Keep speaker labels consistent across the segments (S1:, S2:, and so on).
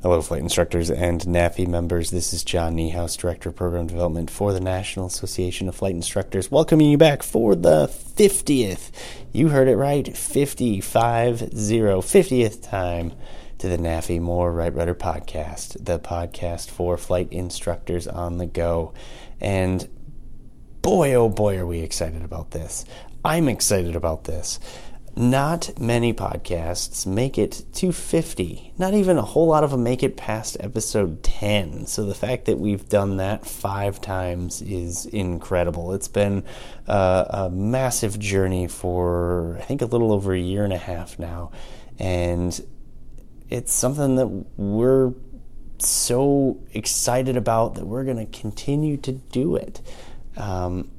S1: Hello, flight instructors and NAFI members. This is John Niehaus, Director of Program Development for the National Association of Flight Instructors, welcoming you back for the 50th. You heard it right, 55 50th time to the NAFI More Right Rudder podcast, the podcast for flight instructors on the go. And boy, oh boy, are we excited about this. I'm excited about this. Not many podcasts make it to 50. Not even a whole lot of them make it past episode 10. So the fact that we've done that five times is incredible. It's been uh, a massive journey for, I think, a little over a year and a half now. And it's something that we're so excited about that we're going to continue to do it. Um,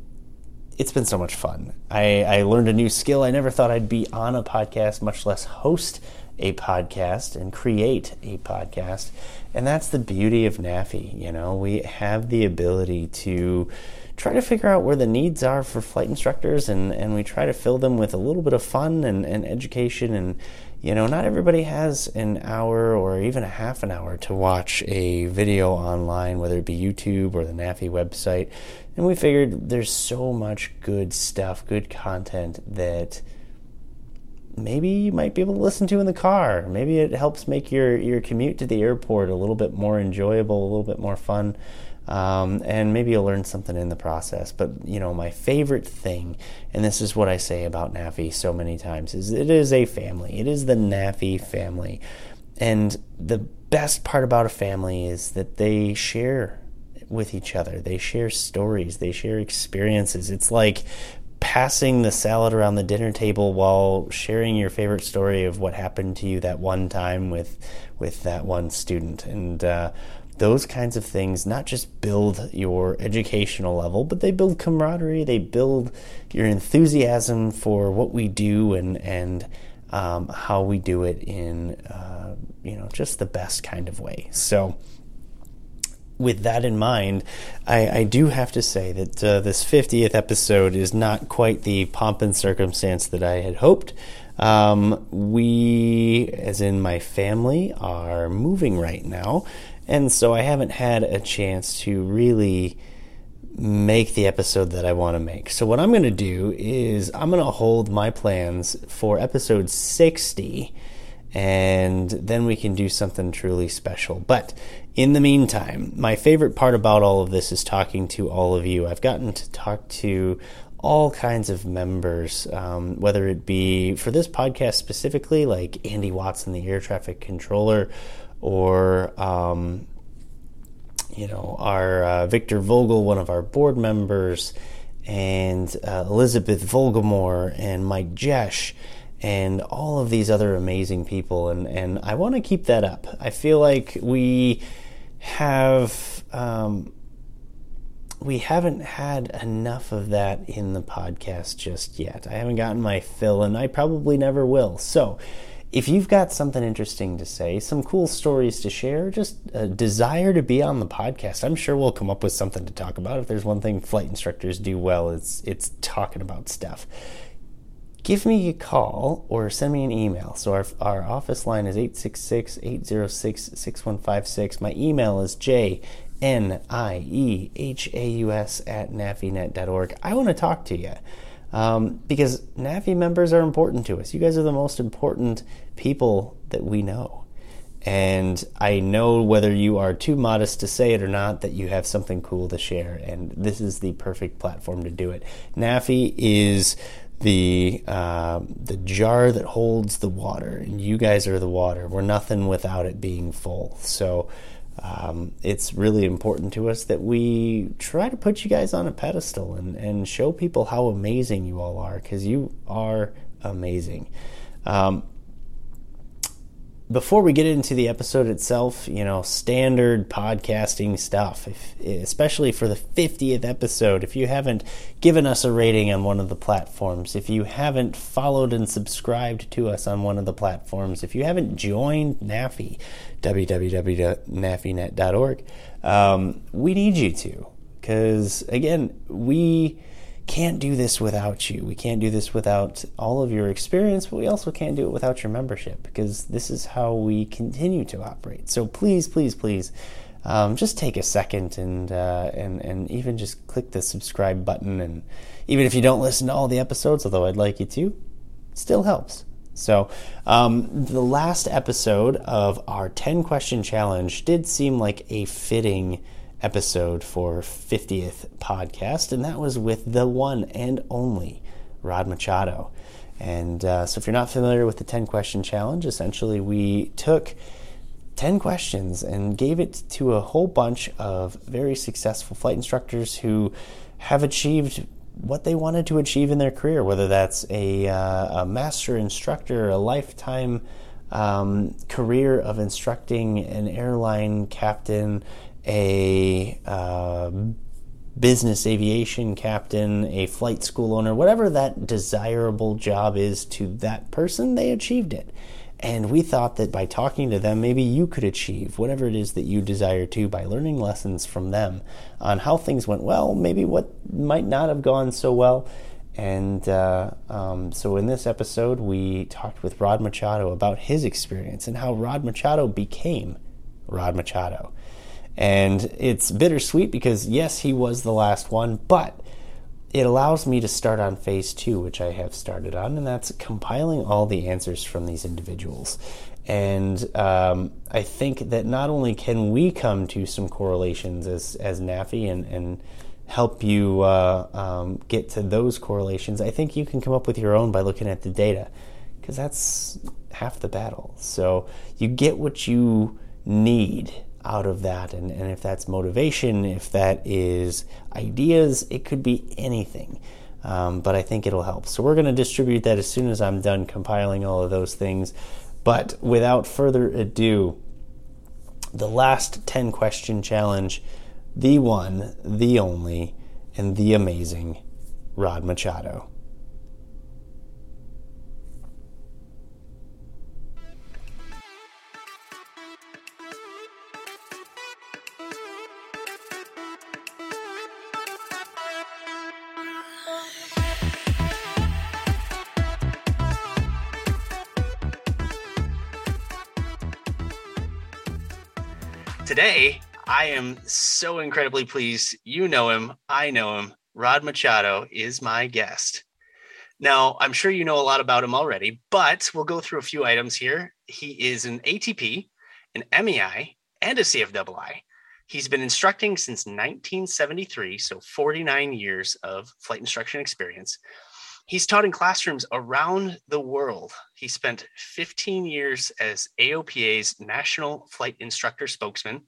S1: it's been so much fun. I, I learned a new skill. I never thought I'd be on a podcast, much less host a podcast and create a podcast. And that's the beauty of NAFI. You know, we have the ability to try to figure out where the needs are for flight instructors and, and we try to fill them with a little bit of fun and, and education and you know, not everybody has an hour or even a half an hour to watch a video online, whether it be YouTube or the NAFI website. And we figured there's so much good stuff, good content that maybe you might be able to listen to in the car. Maybe it helps make your, your commute to the airport a little bit more enjoyable, a little bit more fun. Um, and maybe you'll learn something in the process. But you know, my favorite thing, and this is what I say about NAFI so many times, is it is a family. It is the NAFI family, and the best part about a family is that they share with each other. They share stories. They share experiences. It's like passing the salad around the dinner table while sharing your favorite story of what happened to you that one time with with that one student and uh, those kinds of things not just build your educational level, but they build camaraderie, they build your enthusiasm for what we do and, and um, how we do it in, uh, you know, just the best kind of way. So, with that in mind, I, I, do have to say that uh, this 50th episode is not quite the pomp and circumstance that I had hoped. Um, we, as in my family, are moving right now, and so I haven't had a chance to really make the episode that I want to make. So, what I'm going to do is I'm going to hold my plans for episode 60 and then we can do something truly special. But in the meantime, my favorite part about all of this is talking to all of you. I've gotten to talk to all kinds of members, um, whether it be for this podcast specifically, like Andy Watson, the air traffic controller, or um, you know our uh, Victor Vogel, one of our board members, and uh, Elizabeth Volgamore and Mike Jesh, and all of these other amazing people, and and I want to keep that up. I feel like we have. Um, we haven't had enough of that in the podcast just yet. I haven't gotten my fill, and I probably never will. So, if you've got something interesting to say, some cool stories to share, just a desire to be on the podcast, I'm sure we'll come up with something to talk about. If there's one thing flight instructors do well, it's it's talking about stuff. Give me a call or send me an email. So our, our office line is 866-806-6156. My email is j n i e h a u s at nafinet.org. I want to talk to you um, because NAFI members are important to us. You guys are the most important people that we know. And I know whether you are too modest to say it or not that you have something cool to share, and this is the perfect platform to do it. NAFI is the uh, the jar that holds the water, and you guys are the water. We're nothing without it being full. So um, it's really important to us that we try to put you guys on a pedestal and, and show people how amazing you all are because you are amazing. Um, before we get into the episode itself, you know, standard podcasting stuff, if, especially for the 50th episode. If you haven't given us a rating on one of the platforms, if you haven't followed and subscribed to us on one of the platforms, if you haven't joined NAFI, www.nafinet.org, um, we need you to. Because, again, we can't do this without you. We can't do this without all of your experience, but we also can't do it without your membership because this is how we continue to operate. So please, please, please, um, just take a second and uh, and and even just click the subscribe button. And even if you don't listen to all the episodes, although I'd like you to, still helps. So, um, the last episode of our 10 question challenge did seem like a fitting episode for 50th podcast, and that was with the one and only Rod Machado. And uh, so, if you're not familiar with the 10 question challenge, essentially we took 10 questions and gave it to a whole bunch of very successful flight instructors who have achieved what they wanted to achieve in their career, whether that's a, uh, a master instructor, a lifetime um, career of instructing an airline captain, a uh, business aviation captain, a flight school owner, whatever that desirable job is to that person, they achieved it. And we thought that by talking to them, maybe you could achieve whatever it is that you desire to by learning lessons from them on how things went well, maybe what might not have gone so well. And uh, um, so in this episode, we talked with Rod Machado about his experience and how Rod Machado became Rod Machado. And it's bittersweet because, yes, he was the last one, but it allows me to start on phase two, which I have started on, and that's compiling all the answers from these individuals. And um, I think that not only can we come to some correlations as, as NAFI and, and help you uh, um, get to those correlations, I think you can come up with your own by looking at the data, because that's half the battle. So you get what you need out of that. And, and if that's motivation, if that is ideas, it could be anything. Um, but I think it'll help. So we're going to distribute that as soon as I'm done compiling all of those things. But without further ado, the last 10 question challenge, the one, the only, and the amazing Rod Machado. Today, I am so incredibly pleased. You know him, I know him. Rod Machado is my guest. Now, I'm sure you know a lot about him already, but we'll go through a few items here. He is an ATP, an MEI, and a CFII. He's been instructing since 1973, so 49 years of flight instruction experience. He's taught in classrooms around the world. He spent 15 years as AOPA's National Flight Instructor Spokesman.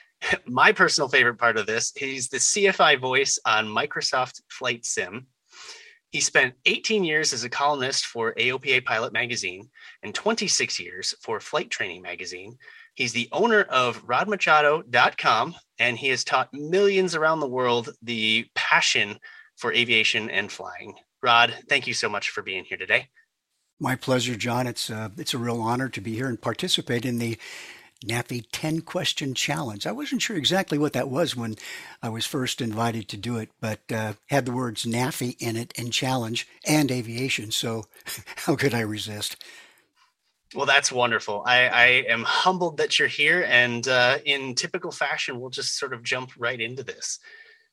S1: My personal favorite part of this, he's the CFI voice on Microsoft Flight Sim. He spent 18 years as a columnist for AOPA Pilot Magazine and 26 years for Flight Training Magazine. He's the owner of rodmachado.com, and he has taught millions around the world the passion for aviation and flying. Rod, thank you so much for being here today.
S2: My pleasure, John. It's a, uh, it's a real honor to be here and participate in the NAFI 10 question challenge. I wasn't sure exactly what that was when I was first invited to do it, but uh, had the words NAFI in it and challenge and aviation. So how could I resist?
S1: Well, that's wonderful. I, I am humbled that you're here. And uh, in typical fashion, we'll just sort of jump right into this.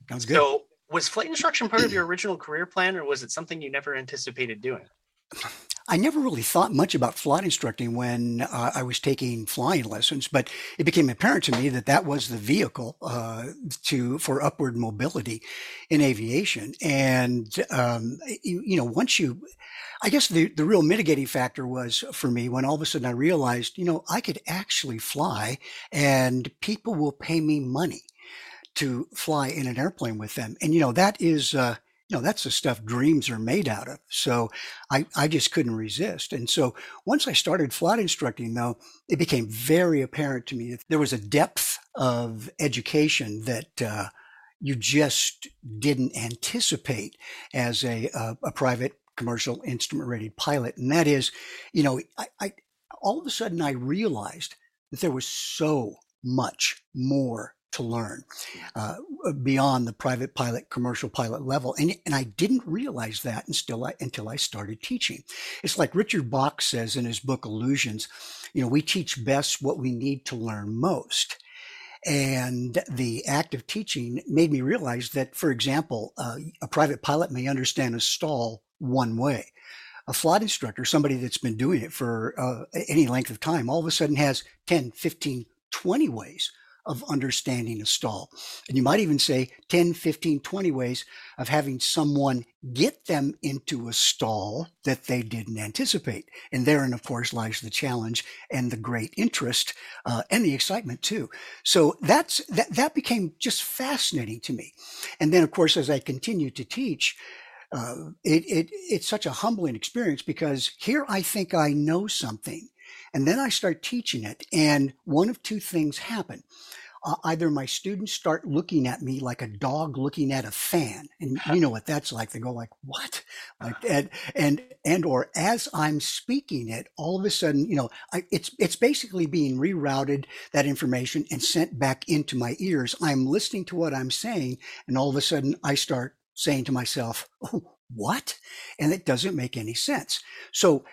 S2: Sounds good.
S1: So, was flight instruction part of your original career plan or was it something you never anticipated doing?
S2: I never really thought much about flight instructing when uh, I was taking flying lessons, but it became apparent to me that that was the vehicle uh, to for upward mobility in aviation. And um, you, you, know, once you, I guess the the real mitigating factor was for me when all of a sudden I realized, you know, I could actually fly, and people will pay me money to fly in an airplane with them. And, you know, that is, uh, you know, that's the stuff dreams are made out of. So I, I just couldn't resist. And so once I started flight instructing, though, it became very apparent to me that there was a depth of education that, uh, you just didn't anticipate as a, a, a private commercial instrument rated pilot. And that is, you know, I, I, all of a sudden I realized that there was so much more to learn uh, beyond the private pilot, commercial pilot level. And, and I didn't realize that until I, until I started teaching. It's like Richard Bach says in his book Illusions, you know, we teach best what we need to learn most. And the act of teaching made me realize that, for example, uh, a private pilot may understand a stall one way. A flight instructor, somebody that's been doing it for uh, any length of time, all of a sudden has 10, 15, 20 ways of understanding a stall. And you might even say 10, 15, 20 ways of having someone get them into a stall that they didn't anticipate. And therein, of course, lies the challenge and the great interest uh, and the excitement too. So that's that, that became just fascinating to me. And then, of course, as I continued to teach, uh, it, it, it's such a humbling experience because here I think I know something and then I start teaching it, and one of two things happen. Uh, either my students start looking at me like a dog looking at a fan, and you know what that's like. They go like, "What?" Like, and and and or as I'm speaking it, all of a sudden, you know, I, it's it's basically being rerouted that information and sent back into my ears. I'm listening to what I'm saying, and all of a sudden, I start saying to myself, "Oh, what?" And it doesn't make any sense. So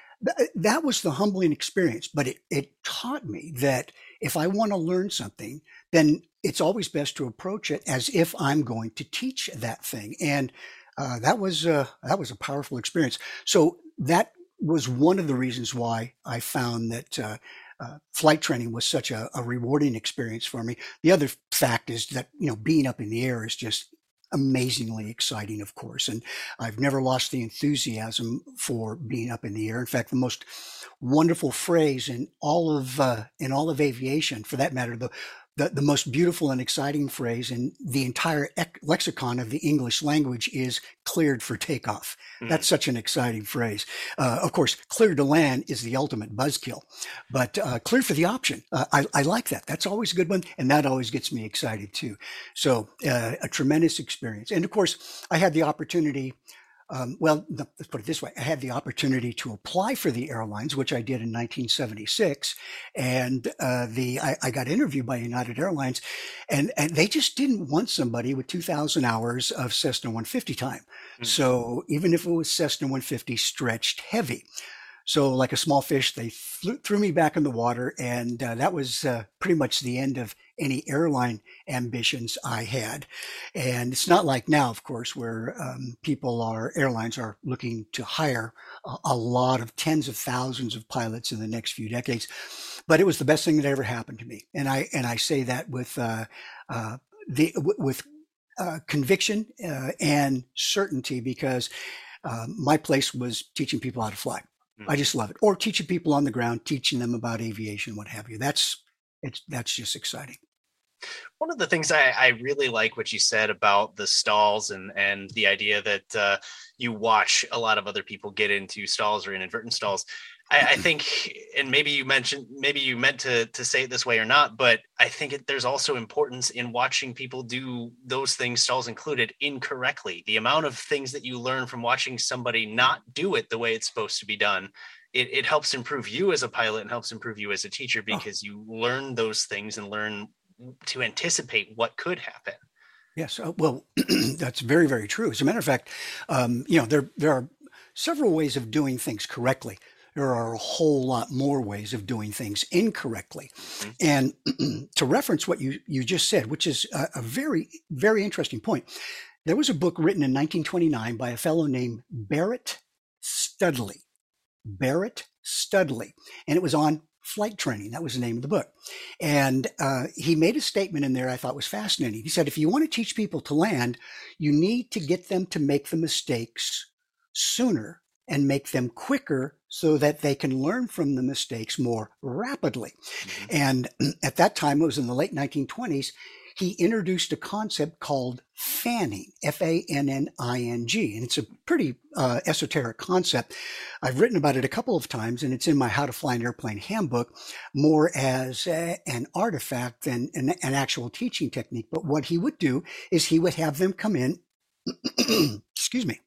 S2: that was the humbling experience, but it, it taught me that if I want to learn something, then it's always best to approach it as if I'm going to teach that thing. And uh, that was uh, that was a powerful experience. So that was one of the reasons why I found that uh, uh, flight training was such a, a, rewarding experience for me. The other fact is that you know being up in the air is just amazingly exciting, of course. And I've never lost the enthusiasm for being up in the air. In fact, the most wonderful phrase in all of uh, in all of aviation, for that matter, the the, the most beautiful and exciting phrase in the entire ec- lexicon of the English language is cleared for takeoff. Mm. That's such an exciting phrase. Uh, of course, clear to land is the ultimate buzzkill, but uh, cleared for the option. Uh, I, I, like that. That's always a good one. And that always gets me excited too. So uh, a tremendous experience. And of course, I had the opportunity um, well, let's put it this way. I had the opportunity to apply for the airlines, which I did in 1976. And, uh, the, I, I, got interviewed by United Airlines and, and they just didn't want somebody with 2000 hours of Cessna 150 time. Mm-hmm. So even if it was Cessna 150 stretched heavy, so, like a small fish, they flew, threw me back in the water, and uh, that was uh, pretty much the end of any airline ambitions I had. And it's not like now, of course, where um, people are airlines are looking to hire a, a, lot of tens of thousands of pilots in the next few decades. But it was the best thing that ever happened to me, and I and I say that with uh, uh the with uh, conviction uh, and certainty because. my place was teaching people how to fly I just love it. Or teaching people on the ground, teaching them about aviation, what have you. That's it's that's just exciting.
S3: One of the things I, I really like what you said about the stalls and and the idea that uh, you watch a lot of other people get into stalls or inadvertent stalls. I, I, think, and maybe you mentioned, maybe you meant to to say it this way or not, but I think it, there's also importance in watching people do those things, stalls included, incorrectly. The amount of things that you learn from watching somebody not do it the way it's supposed to be done, it, it helps improve you as a pilot and helps improve you as a teacher oh. because oh. you learn those things and learn to anticipate what could happen.
S2: Yes, uh, well, that's very, very true. As a matter of fact, um, you know, there there are several ways of doing things correctly there are a whole lot more ways of doing things incorrectly. Mm-hmm. And to reference what you, you just said, which is a, a, very, very interesting point, there was a book written in 1929 by a fellow named Barrett Studley. Barrett Studley. And it was on flight training. That was the name of the book. And uh, he made a statement in there I thought was fascinating. He said, if you want to teach people to land, you need to get them to make the mistakes sooner and make them quicker so that they can learn from the mistakes more rapidly. Mm-hmm. And at that time, it was in the late 1920s, he introduced a concept called fanning, F A N N I N G. And it's a pretty uh, esoteric concept. I've written about it a couple of times, and it's in my How to Fly an Airplane handbook more as a, an artifact than an, an actual teaching technique. But what he would do is he would have them come in, excuse me,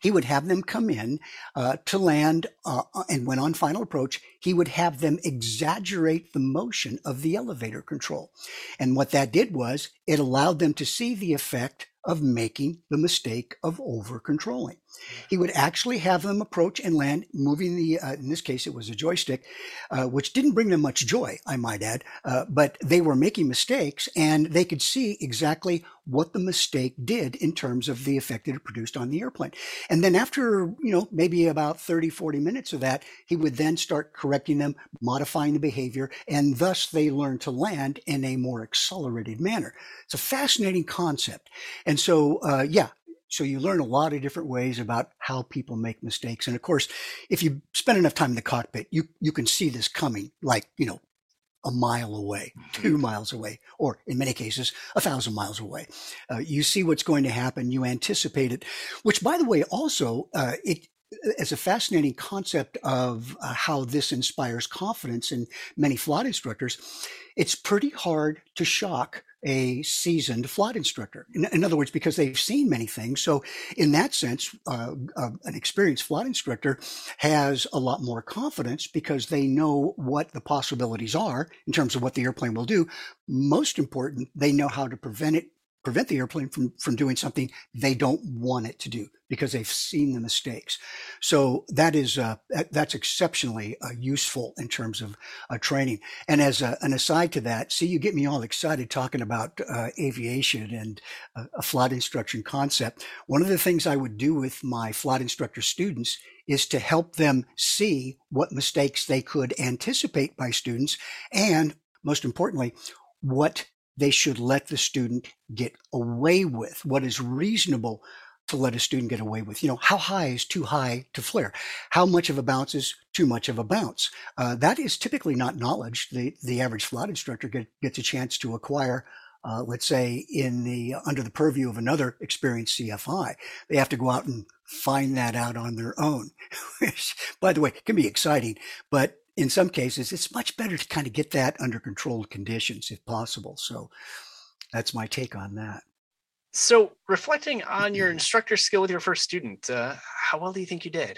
S2: he would have them come in uh, to land, uh, uh, and when on final approach, he would have them exaggerate the motion of the elevator control. And what that did was it allowed them to see the effect of making the mistake of over controlling. He would actually have them approach and land, moving the, uh, in this case, it was a joystick, uh, which didn't bring them much joy, I might add, uh, but they were making mistakes and they could see exactly what the mistake did in terms of the effect that it produced on the airplane. And then after, you know, maybe about 30, 40 minutes of that, he would then start correcting them, modifying the behavior, and thus they learn to land in a more accelerated manner. It's a fascinating concept. And so, uh, yeah, so you learn a lot of different ways about how people make mistakes. And of course, if you spend enough time in the cockpit, you, you can see this coming like, you know, a mile away, mm-hmm. two miles away, or in many cases, a thousand miles away. Uh, you see what's going to happen. You anticipate it, which by the way, also, uh, it, as a fascinating concept of uh, how this inspires confidence in many flight instructors, it's pretty hard to shock a seasoned flight instructor. In, in, other words, because they've seen many things. So, in that sense, uh, uh, an experienced flight instructor has a lot more confidence because they know what the possibilities are in terms of what the airplane will do. Most important, they know how to prevent it prevent the airplane from, from doing something they don't want it to do because they've seen the mistakes. So that is uh, that's exceptionally uh, useful in terms of uh, training. And as a, an aside to that, see, you get me all excited talking about uh, aviation and a flight instruction concept. One of the things I would do with my flight instructor students is to help them see what mistakes they could anticipate by students and most importantly, what they should let the student get away with, what is reasonable to let a student get away with. You know, how high is too high to flare? How much of a bounce is too much of a bounce? Uh, that is typically not knowledge. The the average flight instructor get, gets a chance to acquire. Uh, let's say in the under the purview of another experienced CFI, they have to go out and find that out on their own. Which, by the way, can be exciting, but in some cases, it's much better to kind of get that under controlled conditions if possible. So that's my take on that.
S3: So, reflecting on your instructor skill with your first student, uh, how well do you think you did?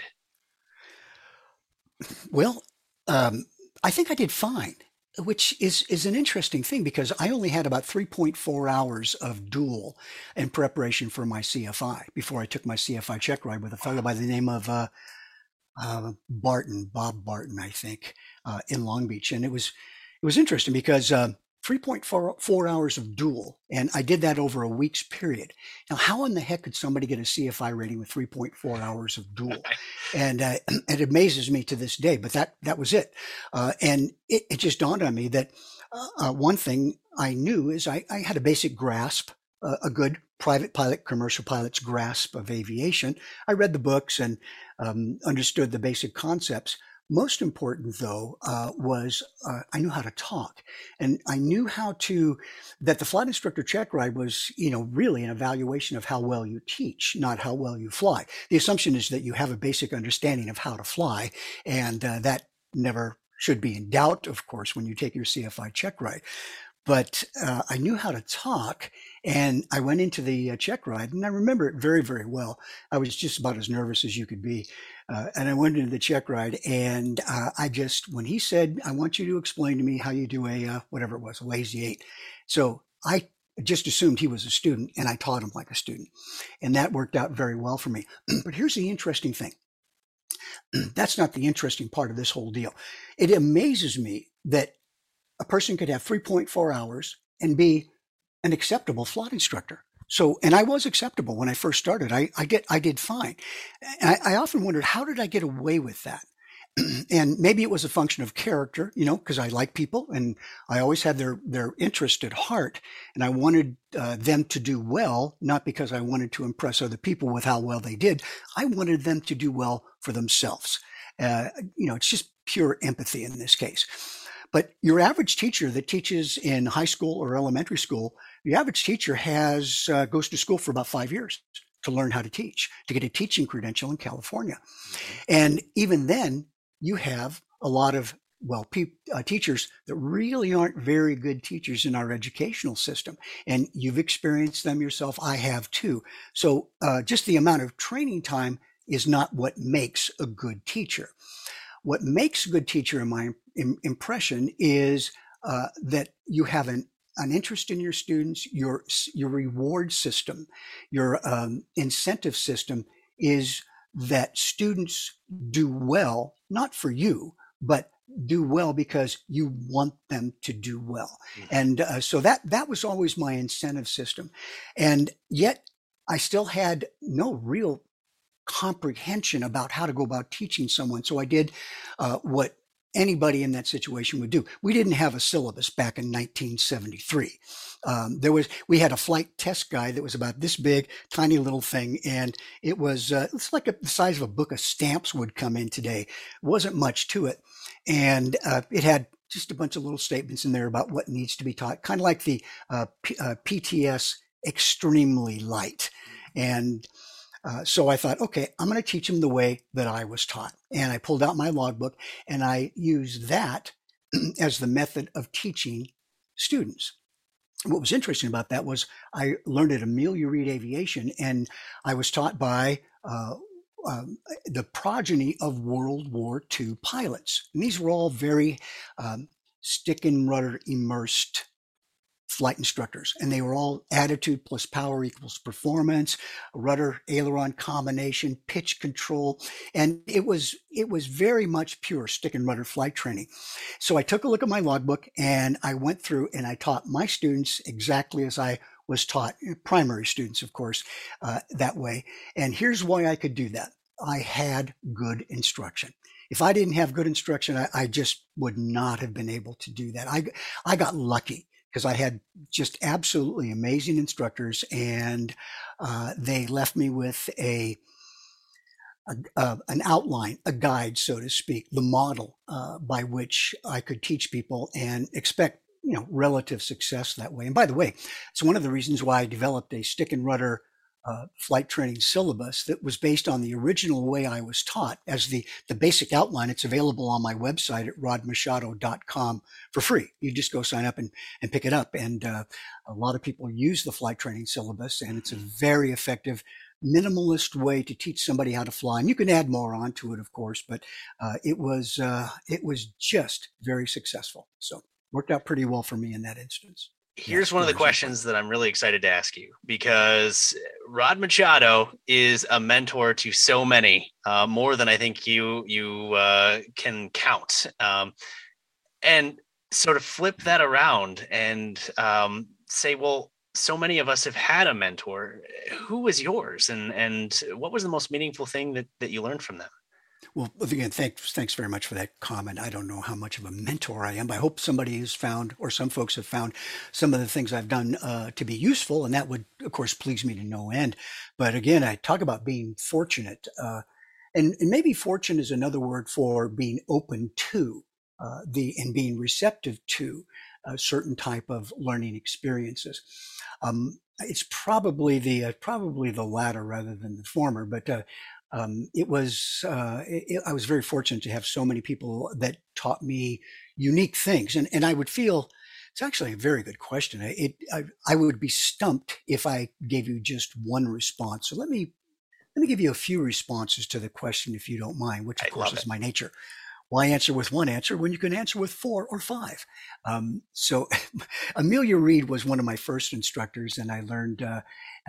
S2: Well, um, I think I did fine, which is is an interesting thing because I only had about 3.4 hours of dual in preparation for my CFI before I took my CFI check ride with a fellow by the name of uh, uh, Barton, Bob Barton, I think, uh, in Long Beach, and it was it was interesting because uh, 3.4 hours of dual, and I did that over a week's period. Now, how in the heck could somebody get a CFI rating with 3.4 hours of dual? And uh, it amazes me to this day. But that that was it, uh, and it, it, just dawned on me that uh, one thing I knew is I, I had a basic grasp a good private pilot, commercial pilot's grasp of aviation. I read the books and um, understood the basic concepts. Most important, though, uh, was uh, I knew how to talk, and I knew how to. That the flight instructor check ride was, you know, really an evaluation of how well you teach, not how well you fly. The assumption is that you have a basic understanding of how to fly, and uh, that never should be in doubt, of course, when you take your CFI check ride but uh, I knew how to talk. And I went into the uh, check ride, and I remember it very, very well. I was just about as nervous as you could be. Uh, and I went into the check ride, and uh, I just, when he said, I want you to explain to me how you do a, uh, whatever it was, a lazy eight. So I just assumed he was a student, and I taught him like a student. And that worked out very well for me. but here's the interesting thing that's not the interesting part of this whole deal. It amazes me that a person could have 3.4 hours and be an acceptable flight instructor. So, and I was acceptable when I first started. I, I get, I did fine. I, I often wondered, how did I get away with that? and maybe it was a function of character, you know, because I like people and I always had their their interest at heart, and I wanted uh, them to do well, not because I wanted to impress other people with how well they did. I wanted them to do well for themselves. Uh, you know, it's just pure empathy in this case. But your average teacher that teaches in high school or elementary school, the average teacher has uh, goes to school for about five years to learn how to teach, to get a teaching credential in California. Mm-hmm. And even then, you have a lot of well, pe- uh, teachers that really aren't very good teachers in our educational system. And you've experienced them yourself. I have too. So uh, just the amount of training time is not what makes a good teacher. What makes a good teacher, in my impression, is uh, that you have an an interest in your students, your your reward system, your um, incentive system is that students do well, not for you, but do well because you want them to do well. Mm-hmm. And uh, so that that was always my incentive system. And yet I still had no real comprehension about how to go about teaching someone. So I did uh, what anybody in that situation would do. We didn't have a syllabus back in 1973. Um, there was we had a flight test guide that was about this big, tiny little thing, and it was uh, it's like a, the size of a book of stamps would come in today. Wasn't much to it, and uh, it had just a bunch of little statements in there about what needs to be taught, kind of like the uh, P- uh, PTS extremely light, and uh, so I thought, okay, I'm going to teach them the way that I was taught. And I pulled out my logbook and I used that as the method of teaching students. What was interesting about that was I learned at Amelia Reed Aviation and I was taught by uh, um, the progeny of World War II pilots. And these were all very um, stick and rudder immersed flight instructors, and they were all attitude plus power equals performance, rudder aileron combination, pitch control, and it was it was very much pure stick and rudder flight training. So I took a look at my logbook and I went through and I taught my students exactly as I was taught, primary students, of course, uh, that way. And here's why I could do that. I had good instruction if I didn't have good instruction, I, I, just would not have been able to do that. I, I got lucky because I had just absolutely amazing instructors, and uh, they left me with a, a, a, an outline, a guide, so to speak, the model uh, by which I could teach people and expect you know relative success that way. And by the way, it's one of the reasons why I developed a stick and rudder uh, flight training syllabus that was based on the original way I was taught as the, the basic outline. It's available on my website at rodmachado.com for free. You just go sign up and, and pick it up. And uh, a lot of people use the flight training syllabus, and it's a very effective minimalist way to teach somebody how to fly. And you can add more onto it, of course, but uh, it was uh, it was just very successful. So worked out pretty well for me in that instance.
S3: Here's one of the questions that I'm really excited to ask you because Rod Machado is a mentor to so many, uh, more than I think you you uh, can count. Um, and sort of flip that around and um, say, well, so many of us have had a mentor. Who was yours, and and what was the most meaningful thing that that you learned from them?
S2: Well, again, thanks, thanks very much for that comment. I don't know how much of a mentor I am, I hope somebody has found, or some folks have found, some of the things I've done uh, to be useful, and that would, of course, please me to no end. But again, I talk about being fortunate, uh, and, and, maybe fortune is another word for being open to uh, the and being receptive to a certain type of learning experiences. Um, it's probably the uh, probably the latter rather than the former, but uh, um, it was uh, it, I was very fortunate to have so many people that taught me unique things, and and I would feel it's actually a very good question. It I, I would be stumped if I gave you just one response. So let me let me give you a few responses to the question, if you don't mind, which of I course is my nature. Why answer with one answer when you can answer with four or five? Um, so Amelia Reed was one of my first instructors, and I learned uh,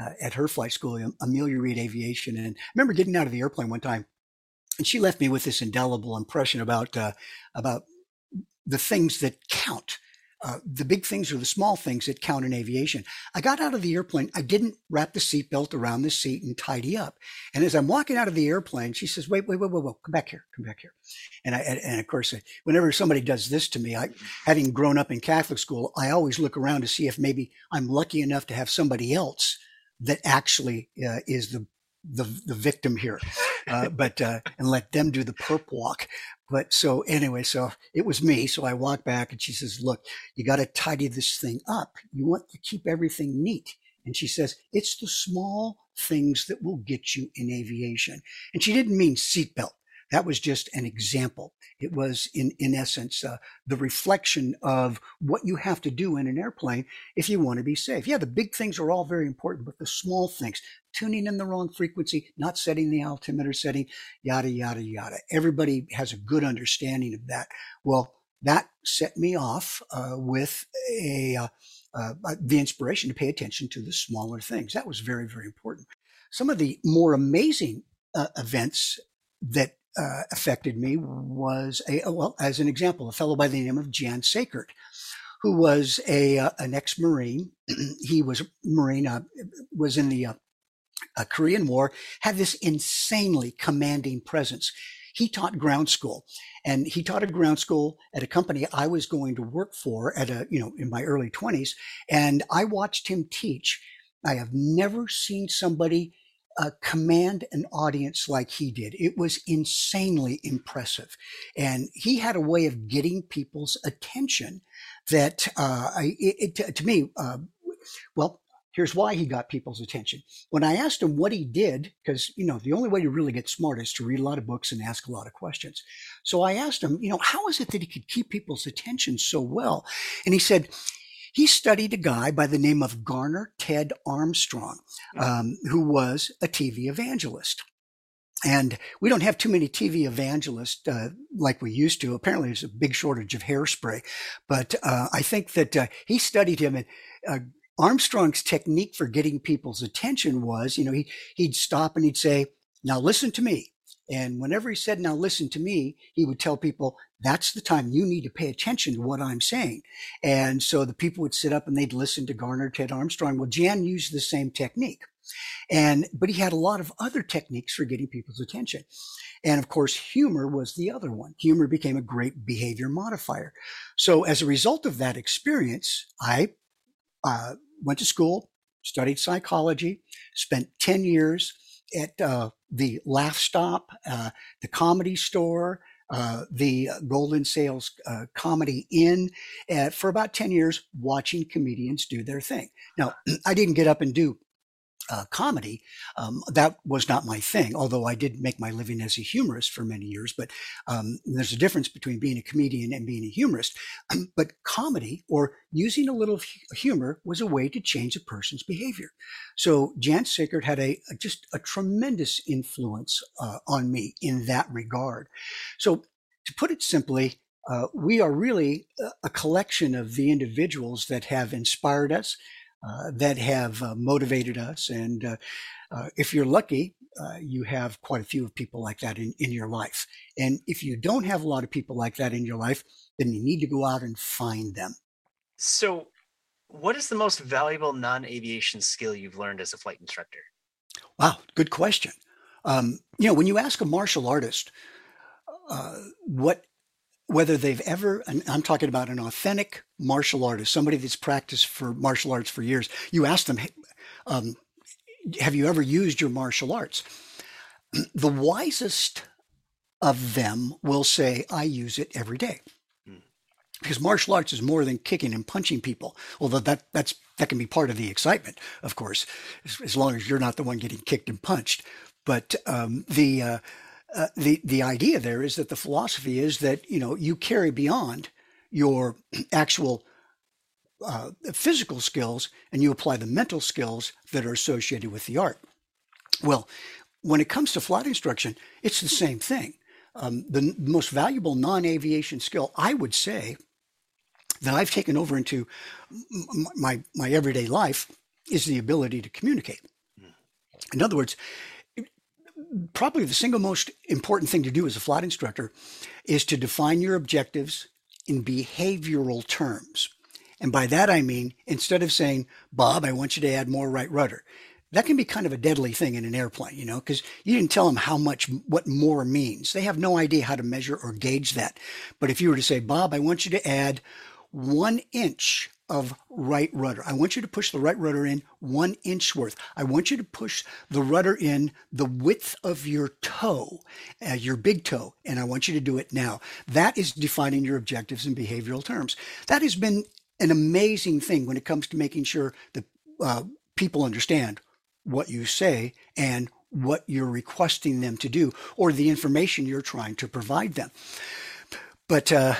S2: uh, at her flight school, Amelia Reed Aviation. And I remember getting out of the airplane one time, and she left me with this indelible impression about uh, about the things that count uh, the big things or the small things that count in aviation. I got out of the airplane. I didn't wrap the seatbelt around the seat and tidy up. And as I'm walking out of the airplane, she says, wait, wait, wait, wait, wait, come back here, come back here. And I, and of course, whenever somebody does this to me, I, having grown up in Catholic school, I always look around to see if maybe I'm lucky enough to have somebody else that actually uh, is the the the victim here, uh, but uh, and let them do the perp walk. But so anyway, so it was me. So I walked back and she says, look, you got to tidy this thing up. You want to keep everything neat. And she says, it's the small things that will get you in aviation. And she didn't mean seatbelt. That was just an example. It was, in, in essence, uh, the reflection of what you have to do in an airplane if you want to be safe. Yeah, the big things are all very important, but the small things, tuning in the wrong frequency, not setting the altimeter setting, yada, yada, yada. Everybody has a good understanding of that. Well, that set me off uh, with a, uh, uh, the inspiration to pay attention to the smaller things. That was very, very important. Some of the more amazing uh, events that uh, affected me was a well, as an example, a fellow by the name of Jan Sakert, who was a uh, an ex Marine. he was Marine, uh, was in the uh, uh, Korean War, had this insanely commanding presence. He taught ground school, and he taught a ground school at a company I was going to work for at a you know in my early twenties, and I watched him teach. I have never seen somebody uh, command an audience like he did. It was insanely impressive. And he had a way of getting people's attention that, uh, it, it, to me, uh, well, here's why he got people's attention. When I asked him what he did, because, you know, the only way to really get smart is to read a lot of books and ask a lot of questions. So I asked him, you know, how is it that he could keep people's attention so well? And he said, he studied a guy by the name of Garner Ted Armstrong, um, who was a TV evangelist. And we don't have too many TV evangelists uh, like we used to. Apparently, there's a big shortage of hairspray. But uh, I think that uh, he studied him. And uh, Armstrong's technique for getting people's attention was, you know, he, he'd stop and he'd say, Now listen to me. And whenever he said, now listen to me, he would tell people, that's the time you need to pay attention to what I'm saying. And so the people would sit up and they'd listen to Garner Ted Armstrong. Well, Jan used the same technique. And, but he had a lot of other techniques for getting people's attention. And of course, humor was the other one. Humor became a great behavior modifier. So as a result of that experience, I uh, went to school, studied psychology, spent 10 years at uh, the Laff Stop, uh, the Comedy Store, uh, the Golden Sails uh, Comedy Inn for about 10 years, watching comedians do their thing. Now, I didn't get up and do uh, comedy. Um, that was not my thing, although I did make my living as a humorist for many years. But um, there's a difference between being a comedian and being a humorist. but comedy or using a little humor was a way to change a person's behavior. So Jan Sakert had a, a just a tremendous influence uh, on me in that regard. So to put it simply, uh, we are really a collection of the individuals that have inspired us, that have uh, motivated us. And uh, uh if you're lucky, uh, you have quite a few of people like that in, in your life. And if you don't have a lot of people like that in your life, then you need to go out and find them.
S3: So, what is the most valuable non aviation skill you've learned as a flight instructor?
S2: Wow, good question. Um, you know, when you ask a martial artist uh, what whether they've ever, and I'm talking about an authentic martial artist, somebody that's practiced for martial arts for years, you ask them, um, have you ever used your martial arts? The wisest of them will say, I use it every day. Hmm. Because martial arts is more than kicking and punching people, although that, that's, that can be part of the excitement, of course, as, as long as you're not the one getting kicked and punched. But um, the, uh, uh, the the idea there is that the philosophy is that you know you carry beyond your actual uh, physical skills and you apply the mental skills that are associated with the art. Well, when it comes to flight instruction, it's the same thing. Um, the most valuable non-aviation skill, I would say, that I've taken over into my my everyday life is the ability to communicate. Hmm. In other words, probably the single most important thing to do as a flight instructor is to define your objectives in behavioral terms. And by that I mean, instead of saying, Bob, I want you to add more right rudder, that can be kind of a deadly thing in an airplane, you know, because you didn't tell them how much, what more means. They have no idea how to measure or gauge that. But if you were to say, Bob, I want you to add one inch of right rudder. I want you to push the right rudder in one inch worth. I want you to push the rudder in the width of your toe, uh, your big toe, and I want you to do it now. That is defining your objectives in behavioral terms. That has been an amazing thing when it comes to making sure that uh, people understand what you say and what you're requesting them to do or the information you're trying to provide them. But uh,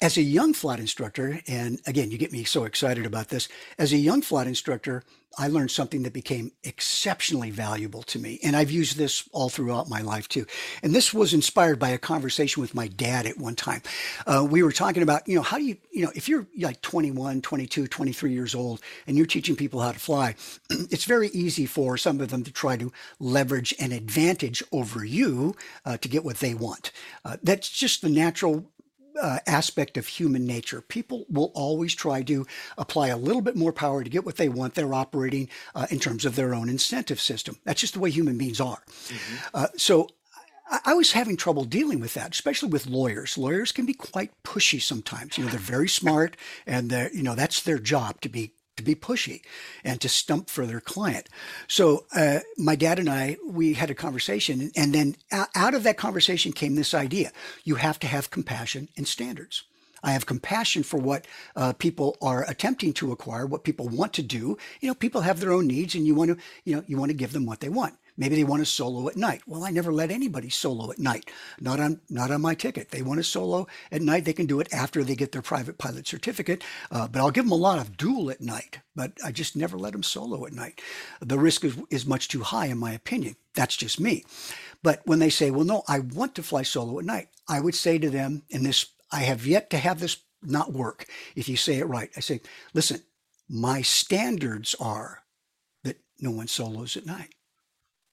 S2: as a young flight instructor, and again, you get me so excited about this. As a young flight instructor, I learned something that became exceptionally valuable to me. And I've used this all throughout my life too. And this was inspired by a conversation with my dad at one time. Uh, we were talking about, you know, how do you, you know, if you're like 21, 22, 23 years old and you're teaching people how to fly, it's very easy for some of them to try to leverage an advantage over you uh, to get what they want. Uh, that's just the natural uh, aspect of human nature. People will always try to apply a little bit more power to get what they want. They're operating uh, in terms of their own incentive system. That's just the way human beings are. Mm-hmm. Uh, so I, I was having trouble dealing with that, especially with lawyers. Lawyers can be quite pushy sometimes. You know, they're very smart, and they're you know that's their job to be to be pushy and to stump for their client. So uh, my dad and I, we had a conversation, and then out of that conversation came this idea: you have to have compassion and standards. I have compassion for what uh, people are attempting to acquire, what people want to do. You know, people have their own needs, and you want to, you know, you want to give them what they want. Maybe they want to solo at night. Well, I never let anybody solo at night. Not on not on my ticket. They want to solo at night. They can do it after they get their private pilot certificate. Uh, but I'll give them a lot of dual at night. But I just never let them solo at night. The risk is, is much too high, in my opinion. That's just me. But when they say, "Well, no, I want to fly solo at night," I would say to them, and this I have yet to have this not work. If you say it right, I say, "Listen, my standards are that no one solos at night."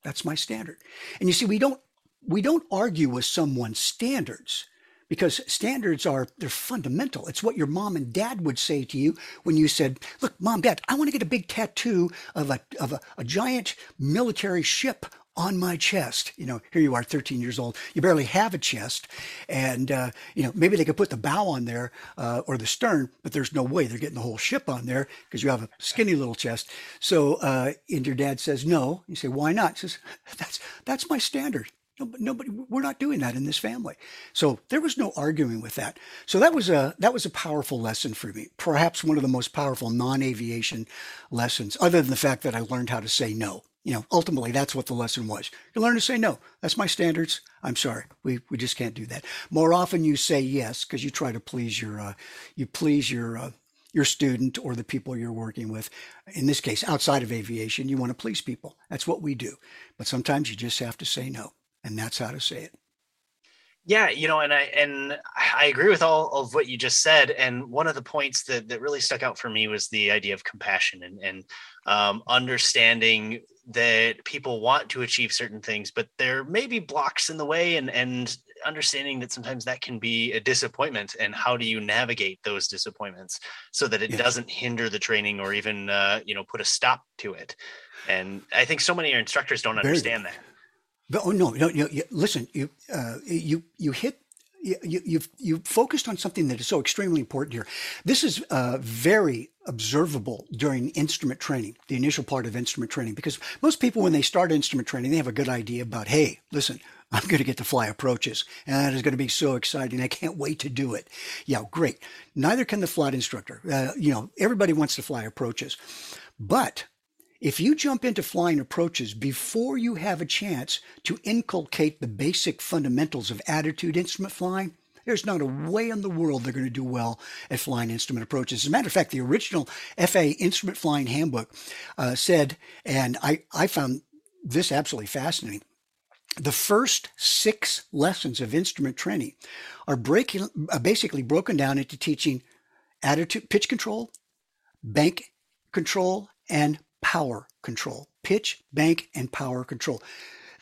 S2: That's my standard. And you see, we don't we don't argue with someone's standards because standards are they're fundamental. It's what your mom and dad would say to you when you said, "Look, mom, dad, I want to get a big tattoo of a of a, a giant military ship on my chest. You know, here you are, 13 years old. You barely have a chest, and uh, you know maybe they could put the bow on there uh, or the stern, but there's no way they're getting the whole ship on there because you have a skinny little chest. So, uh, and your dad says no. You say, why not? He says, that's that's my standard. Nobody, we're not doing that in this family. So there was no arguing with that. So that was a that was a powerful lesson for me. Perhaps one of the most powerful non-aviation lessons, other than the fact that I learned how to say no you know, ultimately that's what the lesson was. You learn to say no. That's my standards. I'm sorry. We, we just can't do that. More often you say yes because you try to please your, uh, you please your, uh, your student or the people you're working with. In this case, outside of aviation, you want to please people. That's what we do. But sometimes you just have to say no. And that's how to say it.
S3: Yeah, you know, and I and I agree with all of what you just said. And one of the points that that really stuck out for me was the idea of compassion and and um, understanding that people want to achieve certain things, but there may be blocks in the way, and and understanding that sometimes that can be a disappointment. And how do you navigate those disappointments so that it doesn't hinder the training or even uh, you know put a stop to it? And I think so many instructors don't understand that.
S2: But, oh no, no, you, listen, you uh, you you hit you, you've you focused on something that is so extremely important here. This is uh, very observable during instrument training, the initial part of instrument training, because most people, when they start instrument training, they have a good idea about, hey, listen, I'm going to get to fly approaches, and that is going to be so exciting. I can't wait to do it. Yeah, great. Neither can the flight instructor. Uh, you know, everybody wants to fly approaches, but if you jump into flying approaches before you have a chance to inculcate the basic fundamentals of attitude instrument flying, there's not a way in the world they're going to do well at flying instrument approaches. As a matter of fact, the original FAA Instrument Flying Handbook uh, said, and I, I found this absolutely fascinating. The first six lessons of instrument training are breaking, uh, basically broken down into teaching attitude, pitch control, bank control, and power control. Pitch, bank, and power control.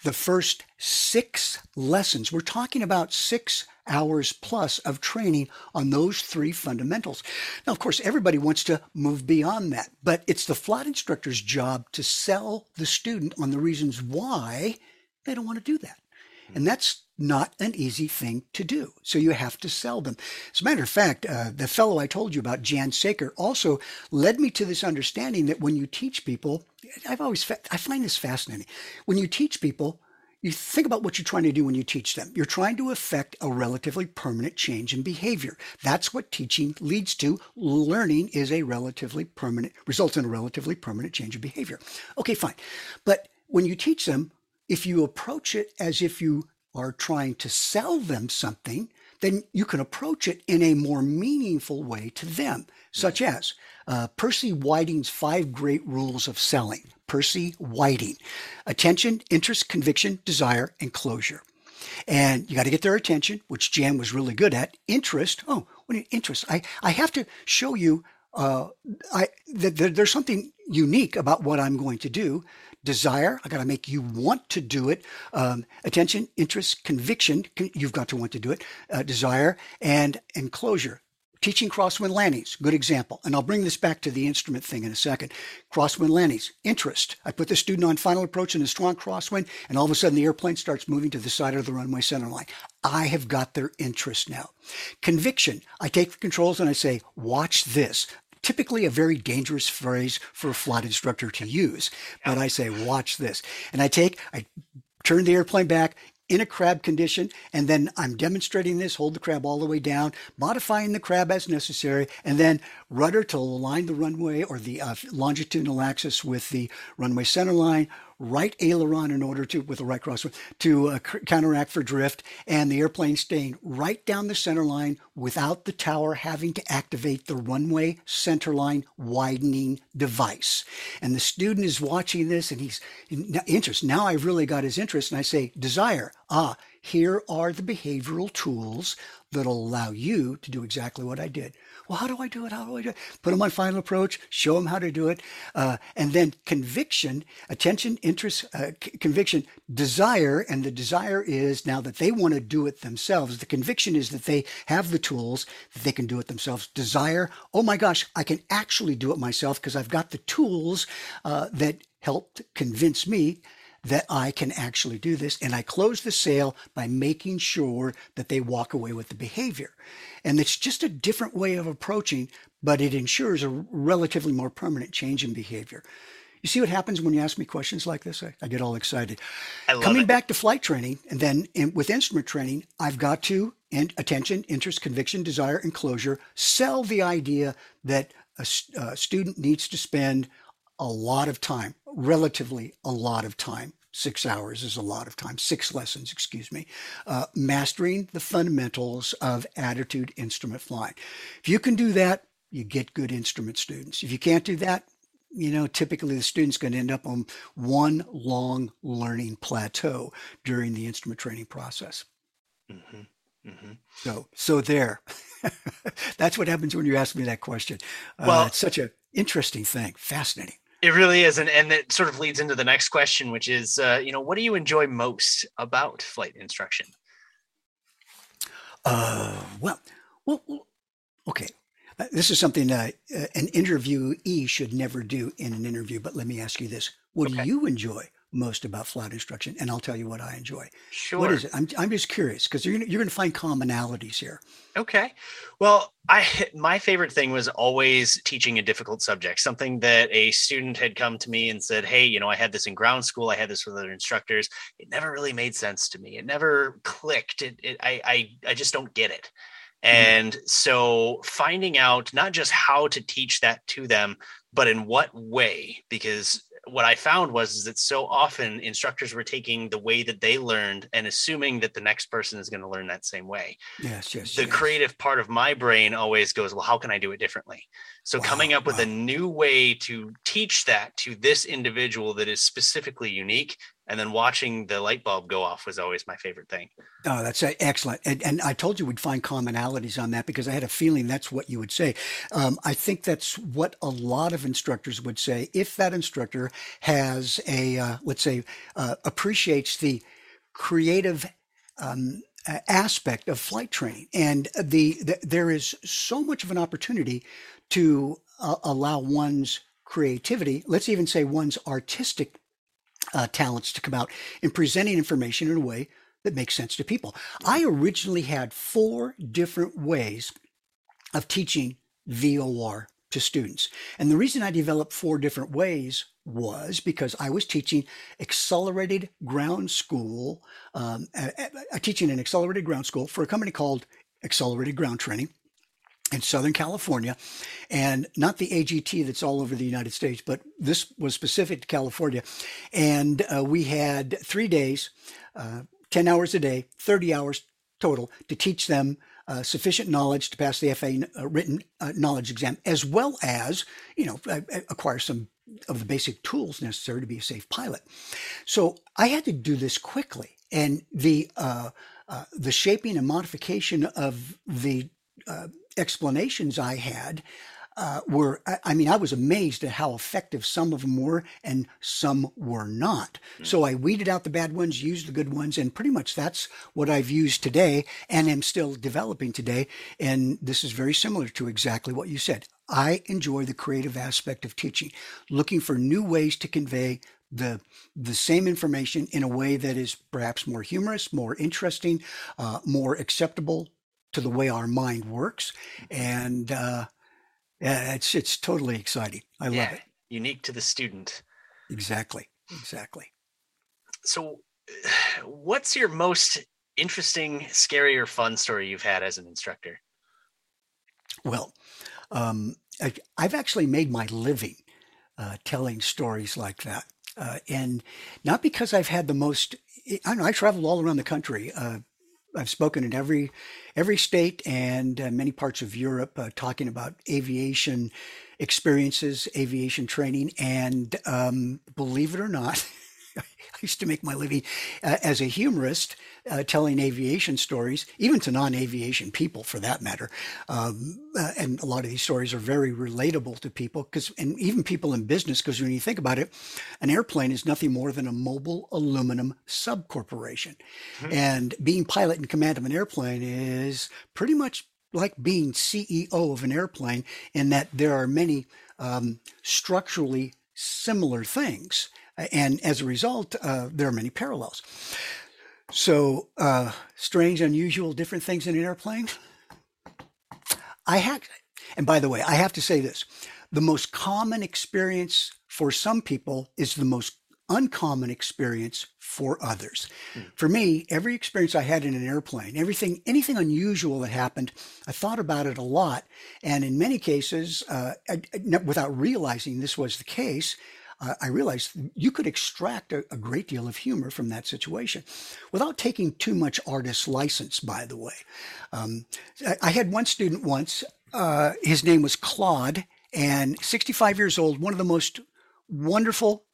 S2: The first six lessons, we're talking about six hours plus of training on those three fundamentals. Now, of course, everybody wants to move beyond that, but it's the flight instructor's job to sell the student on the reasons why they don't want to do that. And that's not an easy thing to do. So you have to sell them. As a matter of fact, uh, the fellow I told you about, Jan Saker, also led me to this understanding that when you teach people, I've always, fa- I find this fascinating. When you teach people, you think about what you're trying to do when you teach them. You're trying to affect a relatively permanent change in behavior. That's what teaching leads to. Learning is a relatively permanent, results in a relatively permanent change of behavior. Okay, fine. But when you teach them, if you approach it as if you are trying to sell them something, then you can approach it in a more meaningful way to them, such as uh, Percy Whiting's five great rules of selling. Percy Whiting attention, interest, conviction, desire, and closure. And you got to get their attention, which Jan was really good at. Interest. Oh, what an interest? I, I have to show you uh, I, that there's something unique about what I'm going to do desire. I got to make you want to do it. Um, attention, interest, conviction. You've got to want to do it. Uh, desire and enclosure. Teaching crosswind landings, good example. And I'll bring this back to the instrument thing in a second. Crosswind landings, interest. I put the student on final approach in a strong crosswind, and all of a sudden the airplane starts moving to the side of the runway center line. I have got their interest now. Conviction. I take the controls and I say, watch this typically a very dangerous phrase for a flight instructor to use. But I say, watch this. And I take, I turn the airplane back in a crab condition, and then I'm demonstrating this, hold the crab all the way down, modifying the crab as necessary, and then rudder to align the runway or the uh, longitudinal axis with the runway center line, right aileron in order to, with the right crosswind, to uh, counteract for drift, and the airplane staying right down the center line without the tower having to activate the runway center line widening device. And the student is watching this and he's interest. Now I've really got his interest, and I say, desire. Ah, here are the behavioral tools that'll allow you to do exactly what I did. Well, how do I do it? How do I do it? Put them on final approach, show them how to do it. Uh, and then conviction, attention, interest, uh, c- conviction, desire. And the desire is now that they want to do it themselves. The conviction is that they have the tools that they can do it themselves. Desire, oh my gosh, I can actually do it myself because I've got the tools uh, that helped convince me that I can actually do this. And I close the sale by making sure that they walk away with the behavior. And it's just a different way of approaching, but it ensures a relatively more permanent change in behavior. You see what happens when you ask me questions like this? I, I get all excited. Coming
S1: it.
S2: back to flight training, and then in, with instrument training, I've got to, and attention, interest, conviction, desire, and closure, sell the idea that a, a uh, student needs to spend a lot of time, relatively a lot of time. Six hours is a lot of time, six lessons, excuse me, uh, mastering the fundamentals of attitude instrument flying. If you can do that, you get good instrument students. If you can't do that, you know, typically the student's going to end up on one long learning plateau during the instrument training process. Mm-hmm. Mm-hmm. So, so there. That's what happens when you ask me that question. Uh, well, it's such an interesting thing, fascinating.
S1: It really is, and and it sort of leads into the next question, which is, uh, you know, what do you enjoy most about flight instruction?
S2: Uh, well, well, okay. Uh, this is something uh, an interviewee should never do in an interview. But let me ask you this: What okay. do you enjoy most about flight instruction, and I'll tell you what I enjoy.
S1: Sure.
S2: What is it? I'm, I'm just curious because you're gonna, you're going to find commonalities here.
S1: Okay. Well, I my favorite thing was always teaching a difficult subject, something that a student had come to me and said, "Hey, you know, I had this in ground school. I had this with other instructors. It never really made sense to me. It never clicked. It, it I, I I just don't get it." Mm-hmm. And so finding out not just how to teach that to them, but in what way, because what I found was is that so often instructors were taking the way that they learned and assuming that the next person is going to learn that same way.
S2: Yes, yes.
S1: The
S2: yes.
S1: creative part of my brain always goes, well, how can I do it differently? So wow, coming up with a new way to teach that to this individual that is specifically unique and then watching the light bulb go off was always my favorite thing.
S2: Oh, that's excellent. And, and, I told you we'd find commonalities on that because I had a feeling that's what you would say. Um, I think that's what a lot of instructors would say if that instructor has a, uh, let's say, uh, appreciates the creative um, aspect of flight training. And the, the, there is so much of an opportunity to uh, allow one's creativity, let's even say one's artistic uh, talents to come out in presenting information in a way that makes sense to people. I originally had four different ways of teaching VOR to students. And the reason I developed four different ways was because I was teaching accelerated ground school, um, teaching an accelerated ground school for a company called Accelerated Ground Training. In Southern California, and not the AGT that's all over the United States, but this was specific to California. And uh, we had three days, uh, 10 hours a day, 30 hours total to teach them uh, sufficient knowledge to pass the FAA uh, written uh, knowledge exam, as well as, you know, acquire some of the basic tools necessary to be a safe pilot. So I had to do this quickly. And the, uh, the shaping and modification of the explanations I had uh, were, I, I, mean, I was amazed at how effective some of them were and some were not. Mm-hmm. So I weeded out the bad ones, used the good ones, and pretty much that's what I've used today and am still developing today. And this is very similar to exactly what you said. I enjoy the creative aspect of teaching, looking for new ways to convey the the same information in a way that is perhaps more humorous, more interesting, uh, more acceptable to the way our mind works, and uh, it's it's totally exciting. I yeah, love it.
S3: Unique to the student.
S2: Exactly. Exactly.
S3: So, what's your most interesting, scary, or fun story you've had as an instructor?
S2: Well, um, I, have actually made my living uh, telling stories like that. Uh, and not because I've had the most, I know I traveled all around the country, uh, I've spoken in every every state and uh, many parts of Europe, uh, talking about aviation experiences, aviation training, and um, believe it or not. I used to make my living uh, as a humorist, uh, telling aviation stories, even to non-aviation people, for that matter. Um, uh, and a lot of these stories are very relatable to people, because and even people in business, because when you think about it, an airplane is nothing more than a mobile aluminum subcorporation, mm-hmm. and being pilot in command of an airplane is pretty much like being CEO of an airplane, in that there are many um, structurally similar things. And as a result, uh, there are many parallels. So, uh, strange, unusual, different things in an airplane. I had, and by the way, I have to say this the most common experience for some people is the most uncommon experience for others. Mm. For me, every experience I had in an airplane, everything, anything unusual that happened, I thought about it a lot. And in many cases, uh, I, I, without realizing this was the case, uh, I realized you could extract a, a, great deal of humor from that situation without taking too much artist's license, by the way. Um, I, I, had one student once, uh, his name was Claude, and 65 years old, one of the most wonderful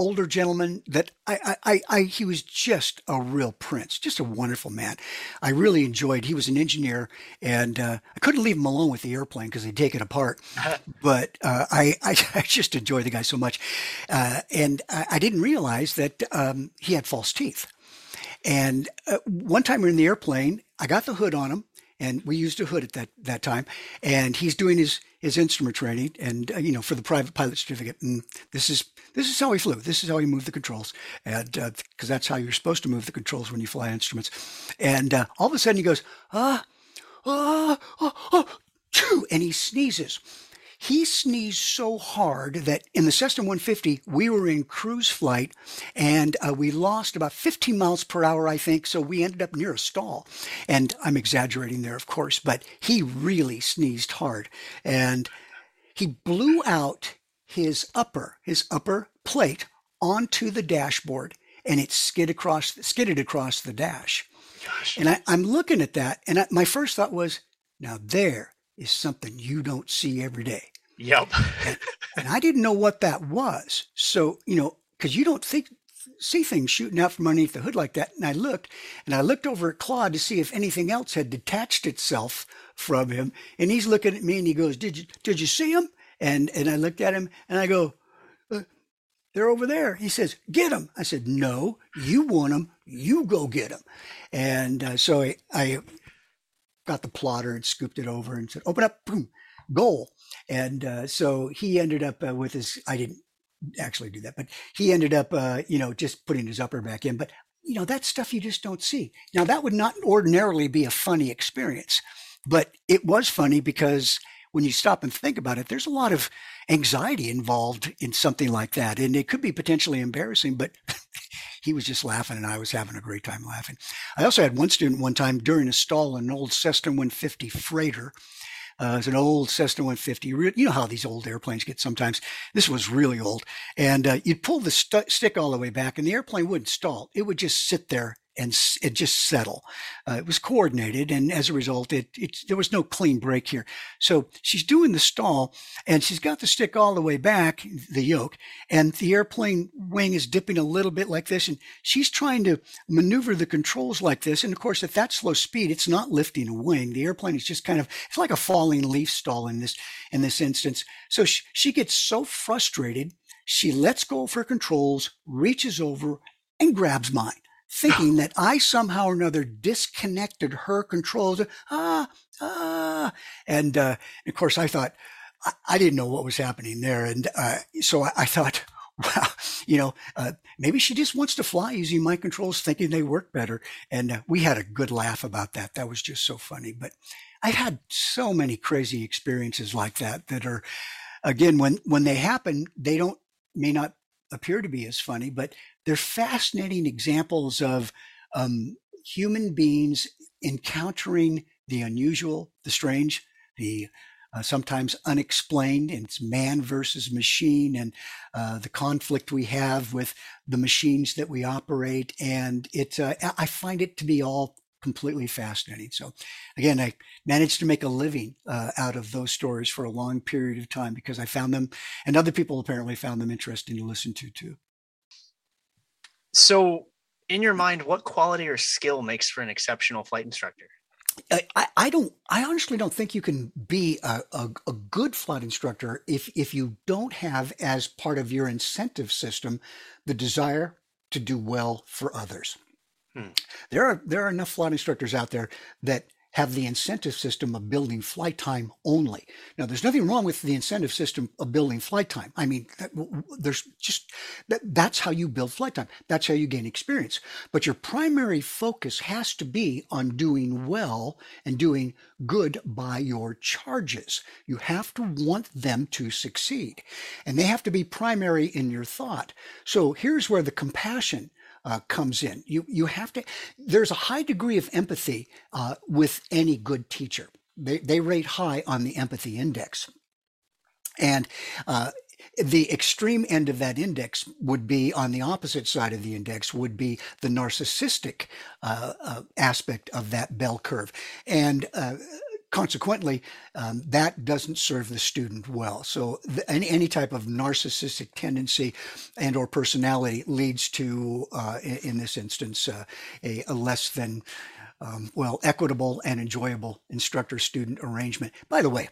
S2: older gentleman that I, I, I, he was just a real prince, just a wonderful man. I really enjoyed. He was an engineer, and uh, I couldn't leave him alone with the airplane because they'd take it apart. but uh, I, I, I, just enjoyed the guy so much, uh, and I, I, didn't realize that um, he had false teeth. And uh, one time we are in the airplane, I got the hood on him, and we used a hood at that that time. And he's doing his his instrument training, and uh, you know, for the private pilot certificate. And this is this is how he flew. This is how he moved the controls, and because uh, that's how you're supposed to move the controls when you fly instruments. And uh, all of a sudden, he goes ah ah ah, ah and he sneezes. He sneezed so hard that in the Cessna 150, we were in cruise flight and uh, we lost about 15 miles per hour, I think. So we ended up near a stall. And I'm exaggerating there, of course, but he really sneezed hard. And he blew out his upper, his upper plate onto the dashboard and it skid across, skidded across the dash. Gosh. And I, am looking at that, and I, my first thought was, now there is something you don't see every day.
S3: Yep.
S2: and, and, I didn't know what that was. So, you know, because you don't think see things shooting out from underneath the hood like that. And I looked and I looked over at Claude to see if anything else had detached itself from him. And he's looking at me and he goes, Did you did you see him? And and I looked at him and I go, uh, they're over there. He says, get them. I said, no, you want them. You go get them. And uh, so I, I, got the plotter and scooped it over and said, open up, boom, goal. And uh, so he ended up uh, with his, I didn't actually do that, but he ended up, uh, you know, just putting his upper back in. But, you know, that stuff you just don't see. Now, that would not ordinarily be a funny experience, but it was funny because when you stop and think about it, there's a lot of anxiety involved in something like that. And it could be potentially embarrassing, but he was just laughing and I was having a great time laughing. I also had one student one time during a stall in an old Cessna 150 freighter Uh, it's an old Cessna 150. You know how these old airplanes get sometimes. This was really old. And uh, you'd pull the st- stick all the way back, and the airplane wouldn't stall. It would just sit there and it just settle. Uh, it was coordinated, and as a result, it, it there was no clean break here. So she's doing the stall, and she's got the stick all the way back, the yoke, and the airplane wing is dipping a little bit like this, and she's trying to maneuver the controls like this. And of course, at that slow speed, it's not lifting a wing. The airplane is just kind of it's like a falling leaf stall in this in this instance. So she, she gets so frustrated, she lets go of her controls, reaches over, and grabs mine thinking that I somehow or another disconnected her controls. Ah, ah. And, uh, of course, I thought, I, didn't know what was happening there. And uh, so I, I, thought, well, you know, uh, maybe she just wants to fly using my controls, thinking they work better. And uh, we had a good laugh about that. That was just so funny. But I've had so many crazy experiences like that that are, again, when, when they happen, they don't, may not appear to be as funny, but they're fascinating examples of um, human beings encountering the unusual, the strange, the uh, sometimes unexplained, and it's man versus machine, and uh, the conflict we have with the machines that we operate. And it, uh, I find it to be all completely fascinating. So, again, I managed to make a living uh, out of those stories for a long period of time because I found them, and other people apparently found them interesting to listen to too.
S3: So, in your mind, what quality or skill makes for an exceptional flight instructor?
S2: I, I don't. I honestly don't think you can be a, a, a, good flight instructor if if you don't have as part of your incentive system the desire to do well for others. Hmm. There are there are enough flight instructors out there that have the incentive system of building flight time only. Now, there's nothing wrong with the incentive system of building flight time. I mean, there's just that, that's how you build flight time. That's how you gain experience. But your primary focus has to be on doing well and doing good by your charges. You have to want them to succeed, and they have to be primary in your thought. So here's where the compassion uh, comes in. You you have to. There's a high degree of empathy uh, with any good teacher. They they rate high on the empathy index, and. Uh, the extreme end of that index would be on the opposite side of the index would be the narcissistic uh, uh, aspect of that bell curve and uh, consequently, um, that doesn't serve the student well. So the, any, any type of narcissistic tendency and or personality leads to, uh, in, in, this instance, uh, a, a, less than um, well equitable and enjoyable instructor-student arrangement. By the way,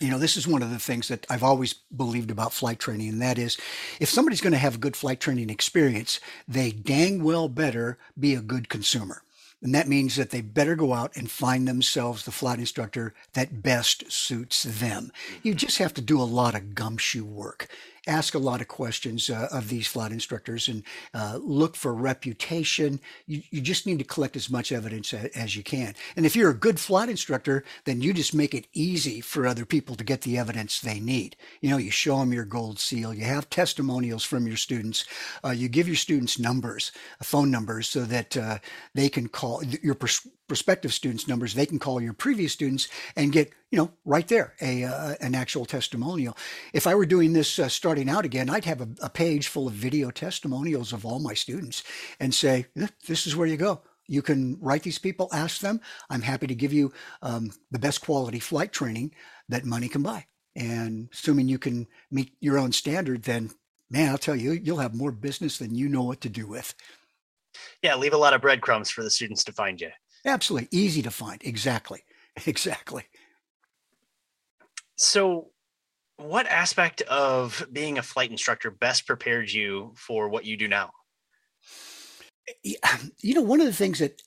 S2: you know, this is one of the things that I've always believed about flight training, and that is if somebody's going to have a good flight training experience, they dang well better be a good consumer. And that means that they better go out and find themselves the flight instructor that best suits them. You mm-hmm. just have to do a lot of gumshoe work ask a lot of questions uh, of these flight instructors and uh, look for reputation. You, you just need to collect as much evidence as, as you can. And if you're a good flight instructor, then you just make it easy for other people to get the evidence they need. You know, you show them your gold seal, you have testimonials from your students, uh, you give your students numbers, phone numbers, so that uh, they can call your pers- prospective students numbers they can call your previous students and get you know right there a uh, an actual testimonial. If i were doing this uh, starting out again i'd have a, a, page full of video testimonials of all my students and say this is where you go. You can write these people ask them. I'm happy to give you um, the best quality flight training that money can buy. And assuming you can meet your own standard then man i'll tell you you'll have more business than you know what to do with.
S3: Yeah leave a lot of breadcrumbs for the students to find you
S2: Absolutely. Easy to find. Exactly. Exactly.
S3: So, what aspect of being a flight instructor best prepared you for what you do now?
S2: You know, one of the things that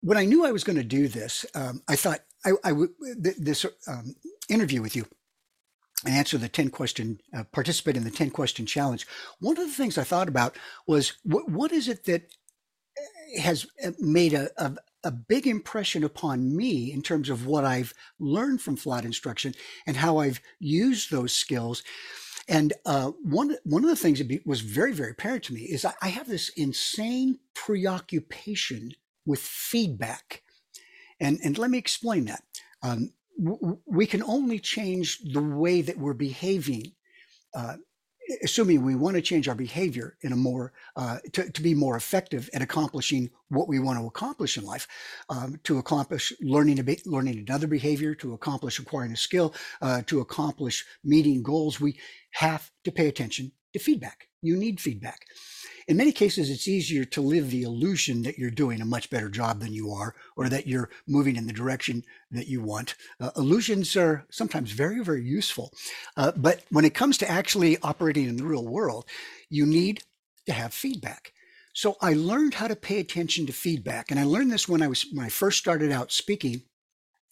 S2: when I knew I was going to do this, um, I thought I, I would this um, interview with you and answer the 10 question, uh, participate in the 10 question challenge. One of the things I thought about was what, what is it that has uh, made a, a, a, big impression upon me in terms of what I've learned from flight instruction and how I've used those skills. And uh, one one of the things that was very very apparent to me is I, I have this insane preoccupation with feedback, and and let me explain that. Um, we can only change the way that we're behaving uh, assuming we want to change our behavior in a more uh, to, to, be more effective at accomplishing what we want to accomplish in life um, to accomplish learning be, learning another behavior to accomplish acquiring a skill uh, to accomplish meeting goals we have to pay attention to feedback you need feedback in many cases, it's easier to live the illusion that you're doing a much better job than you are, or that you're moving in the direction that you want. Uh, illusions are sometimes very, very useful. Uh, but when it comes to actually operating in the real world, you need to have feedback. So I learned how to pay attention to feedback. And I learned this when I was, when I first started out speaking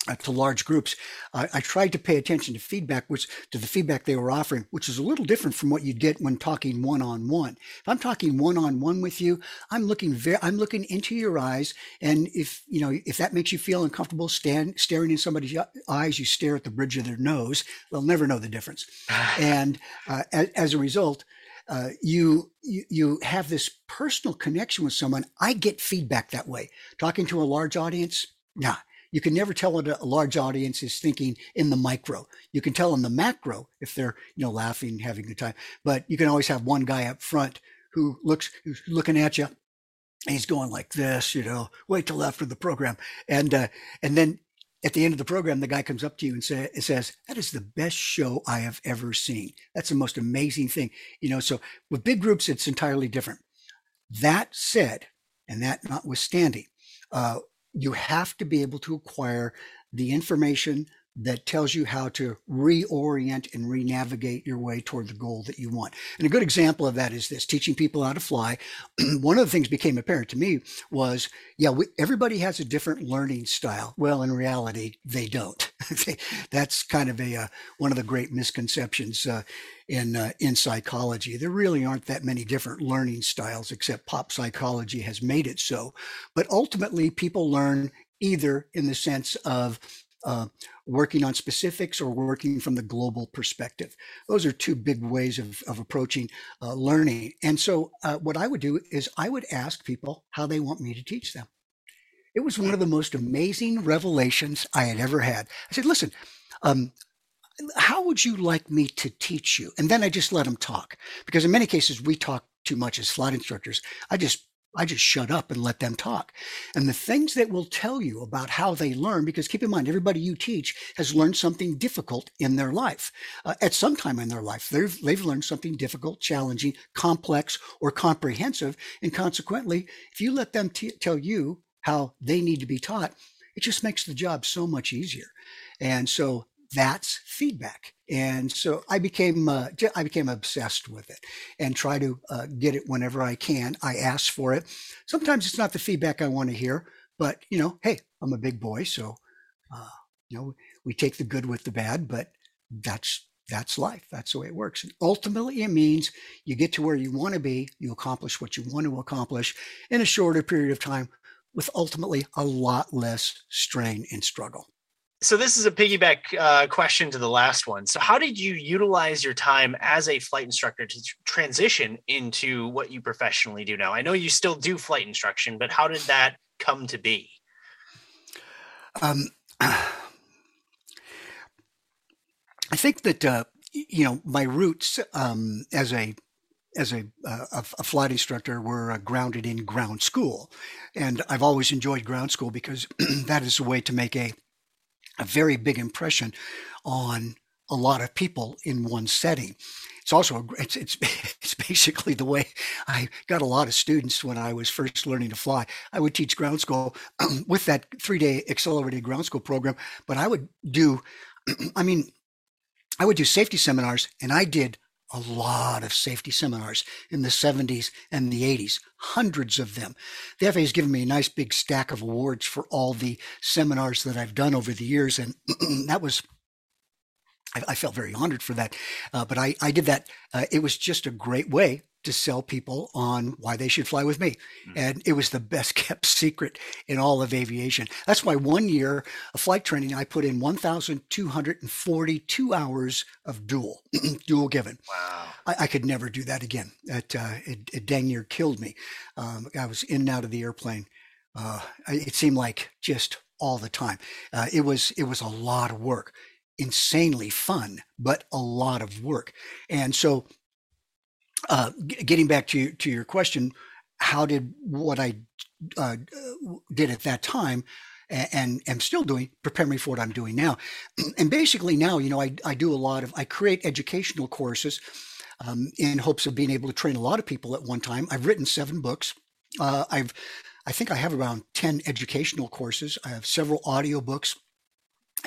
S2: uh, to large groups, uh, I tried to pay attention to feedback, which to the feedback they were offering, which is a little different from what you get when talking one on one. If I'm talking one on one with you, I'm looking very, I'm looking into your eyes, and if you know if that makes you feel uncomfortable, stand staring in somebody's eyes, you stare at the bridge of their nose. They'll never know the difference, and uh, as, as, a result. Uh, you, you you have this personal connection with someone. I get feedback that way. Talking to a large audience, nah, you can never tell what a large audience is thinking in the micro. You can tell in the macro if they're, you know, laughing, having a good time. But you can always have one guy up front who looks, who's looking at you. And he's going like this, you know, wait till after the program. And, uh, and then at the end of the program, the guy comes up to you and say, says, that is the best show I have ever seen. That's the most amazing thing. You know, so with big groups, it's entirely different. That said, and that notwithstanding, uh, you have to be able to acquire the information that tells you how to reorient and re-navigate your way toward the goal that you want. And a good example of that is this, teaching people how to fly. One of the things became apparent to me was, yeah, we, everybody has a different learning style. Well, in reality, they don't. That's kind of a, uh, one of the great misconceptions uh, in, uh, in psychology. There really aren't that many different learning styles except pop psychology has made it so. But ultimately, people learn either in the sense of uh, working on specifics or working from the global perspective. Those are two big ways of, of approaching uh, learning. And so, uh, what I would do is I would ask people how they want me to teach them. It was one of the most amazing revelations I had ever had. I said, listen, um, how would you like me to teach you? And then I just let them talk because in many cases we talk too much as flight instructors. I just I just shut up and let them talk. And the things that will tell you about how they learn, because keep in mind, everybody you teach has learned something difficult in their life. Uh, at some time in their life, they've, they've learned something difficult, challenging, complex, or comprehensive. And consequently, if you let them t- tell you how they need to be taught, it just makes the job so much easier. And so that's feedback. And so I became uh, I became obsessed with it and try to uh, get it whenever I can. I ask for it. Sometimes it's not the feedback I want to hear, but you know, hey, I'm a big boy, so uh, you know we take the good with the bad. But that's that's life. That's the way it works. And ultimately, it means you get to where you want to be. You accomplish what you want to accomplish in a shorter period of time, with ultimately a lot less strain and struggle
S3: so this is a piggyback uh, question to the last one. So how did you utilize your time as a flight instructor to transition into what you professionally do now? I know you still do flight instruction, but how did that come to be? Um,
S2: I think that uh, you know my roots um, as a as a, uh, a, flight instructor were uh, grounded in ground school, and I've always enjoyed ground school because that is a way to make a a very big impression on a lot of people in one setting. It's also a, it's, it's it's basically the way I got a lot of students when I was first learning to fly. I would teach ground school with that three day accelerated ground school program, but I would do, I mean, I would do safety seminars, and I did a lot of safety seminars in the 70s and the 80s, hundreds of them. The FAA has given me a nice big stack of awards for all the seminars that I've done over the years, and that was I, I, felt very honored for that. Uh, but I, I did that. Uh, it was just a great way to sell people on why they should fly with me. Mm. And it was the best kept secret in all of aviation. That's why one year of flight training, I put in 1,242 hours of dual, dual given. Wow. I, I, could never do that again. It, uh, it, it, dang near killed me. Um, I was in and out of the airplane. Uh, it seemed like just all the time. Uh, it was it was a lot of work, insanely fun, but a lot of work. And so, uh, g- getting back to to your question, how did what I uh, did at that time and am still doing prepare me for what I'm doing now. And basically now, you know, I, I do a lot of I create educational courses um, in hopes of being able to train a lot of people at one time. I've written seven books. Uh, I've I think I have around 10 educational courses. I have several audio books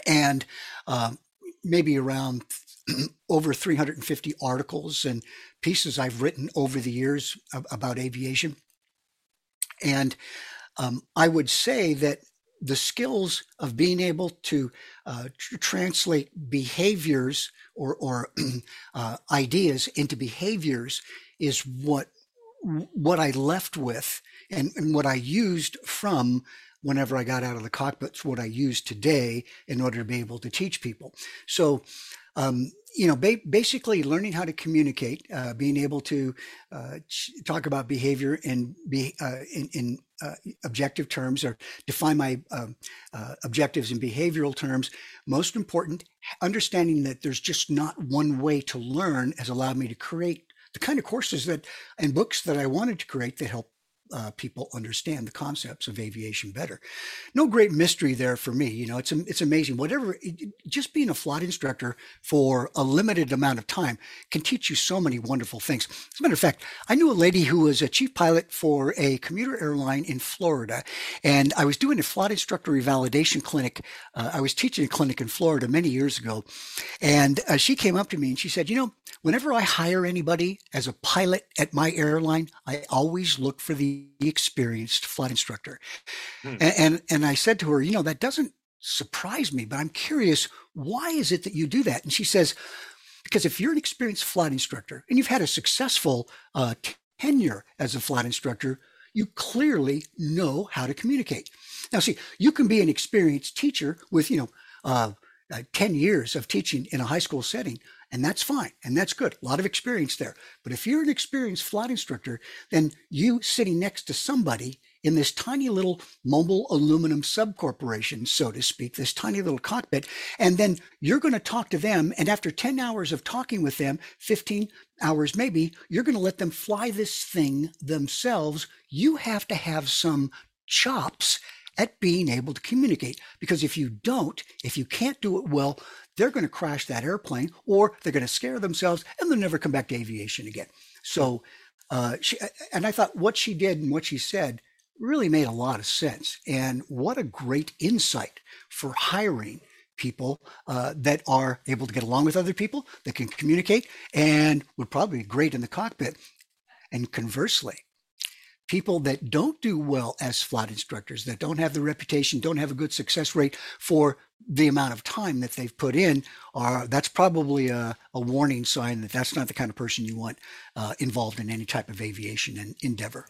S2: and uh, maybe around over 350 articles and pieces I've written over the years about aviation. And um, I would say that the skills of being able to uh, tr- translate behaviors or, or uh, ideas into behaviors is what what I left with and, and what I used from whenever I got out of the cockpits, what I use today in order to be able to teach people. So um, you know, ba- basically learning how to communicate, uh, being able to uh, talk about behavior in be uh, in, in uh, objective terms or define my um, uh, objectives in behavioral terms. Most important, understanding that there's just not one way to learn has allowed me to create the kind of courses that and books that I wanted to create that help uh, people understand the concepts of aviation better. No great mystery there for me. You know, it's it's amazing. Whatever, it, just being a flight instructor for a limited amount of time can teach you so many wonderful things. As a matter of fact, I knew a lady who was a chief pilot for a commuter airline in Florida, and I was doing a flight instructor revalidation clinic. Uh, I was teaching a clinic in Florida many years ago, and uh, she came up to me and she said, "You know, whenever I hire anybody as a pilot at my airline, I always look for the experienced flight instructor. Hmm. And, and, and I said to her, you know, that doesn't surprise me, but I'm curious, why is it that you do that? And she says, because if you're an experienced flight instructor and you've had a successful uh, tenure as a flight instructor, you clearly know how to communicate. Now, see, you can be an experienced teacher with, you know, uh, uh, 10 years of teaching in a high school setting, and that's fine. And that's good. A lot of experience there. But if you're an experienced flight instructor, then you sitting next to somebody in this tiny little mobile aluminum subcorporation, so to speak, this tiny little cockpit, and then you're going to talk to them. And after 10 hours of talking with them, 15 hours maybe, you're going to let them fly this thing themselves. You have to have some chops at being able to communicate. Because if you don't, if you can't do it well, they're going to crash that airplane or they're going to scare themselves and they'll never come back to aviation again. So, uh, she, and I thought what she did and what she said really made a lot of sense. And what a great insight for hiring people uh, that are able to get along with other people, that can communicate, and would probably be great in the cockpit. And conversely, people that don't do well as flight instructors, that don't have the reputation, don't have a good success rate for the amount of time that they've put in, are that's probably a, a warning sign that that's not the kind of person you want uh, involved in any type of aviation and endeavor.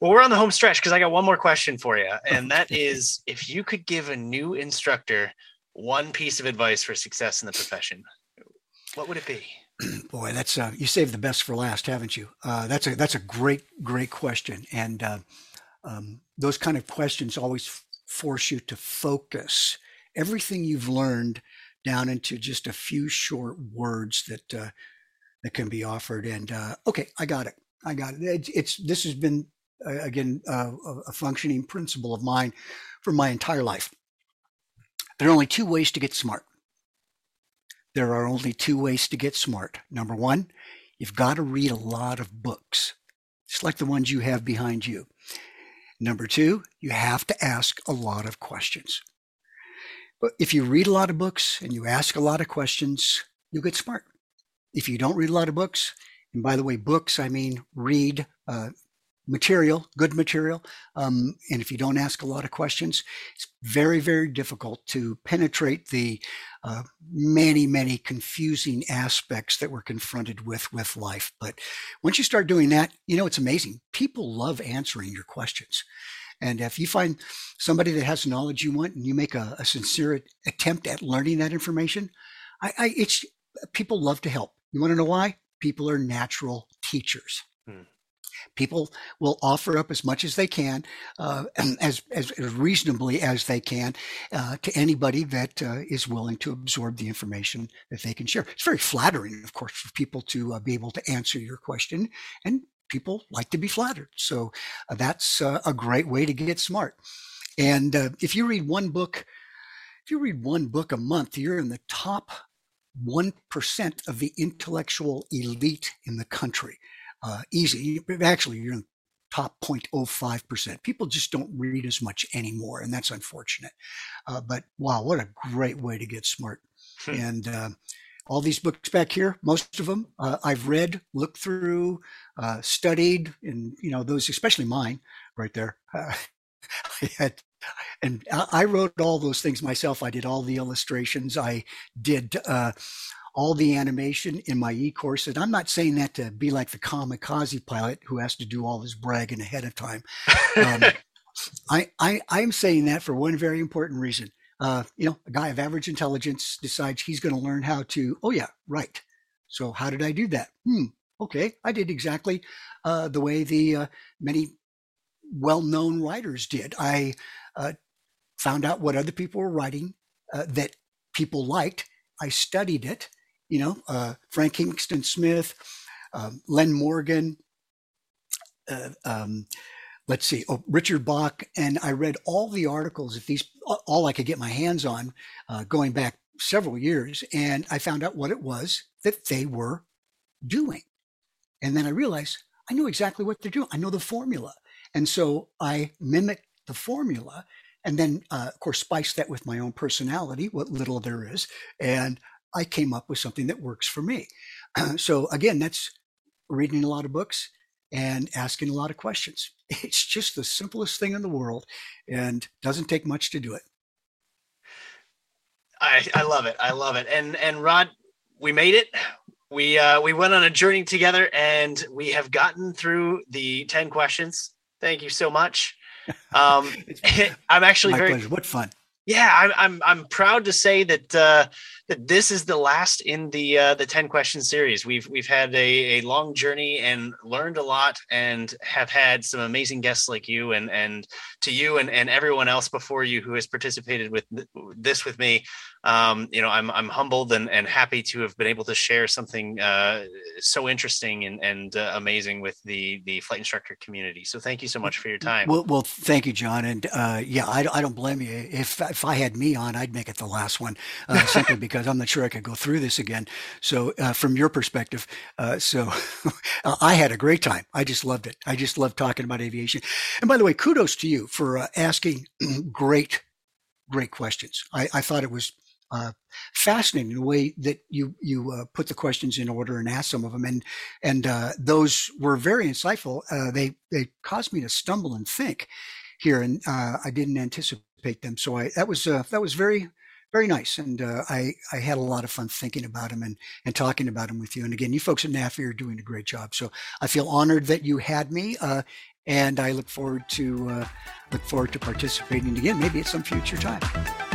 S3: Well, we're on the home stretch because I got one more question for you, and that is if you could give a new instructor one piece of advice for success in the profession, what would it be?
S2: Boy, that's uh, you saved the best for last, haven't you? Uh, that's a that's a great great question, and uh, um, those kind of questions always f- force you to focus everything you've learned down into just a few short words that uh, that can be offered. And uh, okay, I got it. I got it. It's, it's this has been uh, again a functioning principle of mine for my entire life. There are only two ways to get smart there are only two ways to get smart. Number one, you've got to read a lot of books, just like the ones you have behind you. Number two, you have to ask a lot of questions. But if you read a lot of books and you ask a lot of questions, you'll get smart. If you don't read a lot of books, and by the way, books, I mean read uh, material, good material. Um, and if you don't ask a lot of questions, it's very, very difficult to penetrate the uh, many, many confusing aspects that we're confronted with with life. But once you start doing that, you know, it's amazing. People love answering your questions. And if you find somebody that has knowledge you want and you make a, a sincere attempt at learning that information, I, I, it's people love to help. You want to know why? People are natural teachers. Hmm. People will offer up as much as they can, uh, as, as, as reasonably as they can, uh, to anybody that uh, is willing to absorb the information that they can share. It's very flattering, of course, for people to uh, be able to answer your question, and people like to be flattered. So uh, that's uh, a great way to get smart. And if you read one book, if you read one book a month, you're in the top 1% of the intellectual elite in the country uh, easy. Actually, you're in top 0.05%. People just don't read as much anymore, and that's unfortunate. Uh, but wow, what a great way to get smart. Hmm. And uh, all these books back here, most of them uh, I've read, looked through, uh, studied, and you know those, especially mine, right there. I had, and I wrote all those things myself. I did all the illustrations. I did uh, all the animation in my e-course. And I'm not saying that to be like the kamikaze pilot who has to do all his bragging ahead of time. Um, I, I, I'm saying that for one very important reason. Uh, you know, a guy of average intelligence decides he's going to learn how to, oh yeah, right. So how did I do that? Hmm. Okay. I did exactly uh, the way the uh, many well-known writers did. I uh, found out what other people were writing uh, that people liked. I studied it you know, uh, Frank Kingston Smith, um, Len Morgan, uh, um, let's see, oh, Richard Bach, and I read all the articles that these, all I could get my hands on, uh, going back several years, and I found out what it was that they were doing, and then I realized I knew exactly what they're doing. I know the formula, and so I mimicked the formula, and then uh, of course spice that with my own personality, what little there is, and I came up with something that works for me. so again, that's reading a lot of books and asking a lot of questions. It's just the simplest thing in the world and doesn't take much to do it.
S1: I, I love it. I love it. And and Rod, we made it. We uh, we went on a journey together and we have gotten through the 10 questions. Thank you so much. Um, I'm actually very
S2: pleasure. What fun.
S1: Yeah, I'm I'm I'm proud to say that uh, that this is the last in the uh, the ten question series. We've we've had a, a long journey and learned a lot, and have had some amazing guests like you, and and to you and, and everyone else before you who has participated with this with me. Um, you know, I'm I'm humbled and, and happy to have been able to share something uh, so interesting and and uh, amazing with the the flight instructor community. So thank you so much for your time.
S2: Well, well thank you, John, and uh, yeah, I, I don't blame you if if I had me on, I'd make it the last one, uh, simply because I'm not sure I could go through this again. So, uh, from your perspective, uh, so I had a great time. I just loved it. I just loved talking about aviation. And by the way, kudos to you for uh, asking great, great questions. I, I thought it was uh, fascinating the way that you you uh, put the questions in order and asked some of them, and and uh, those were very insightful. Uh, they they caused me to stumble and think here, and uh, I didn't anticipate them. So I that was uh, that was very very nice, and I I had a lot of fun thinking about them and and talking about them with you. And again, you folks at NAFI are doing a great job. So I feel honored that you had me, and I look forward to look forward to participating again, maybe at some future time.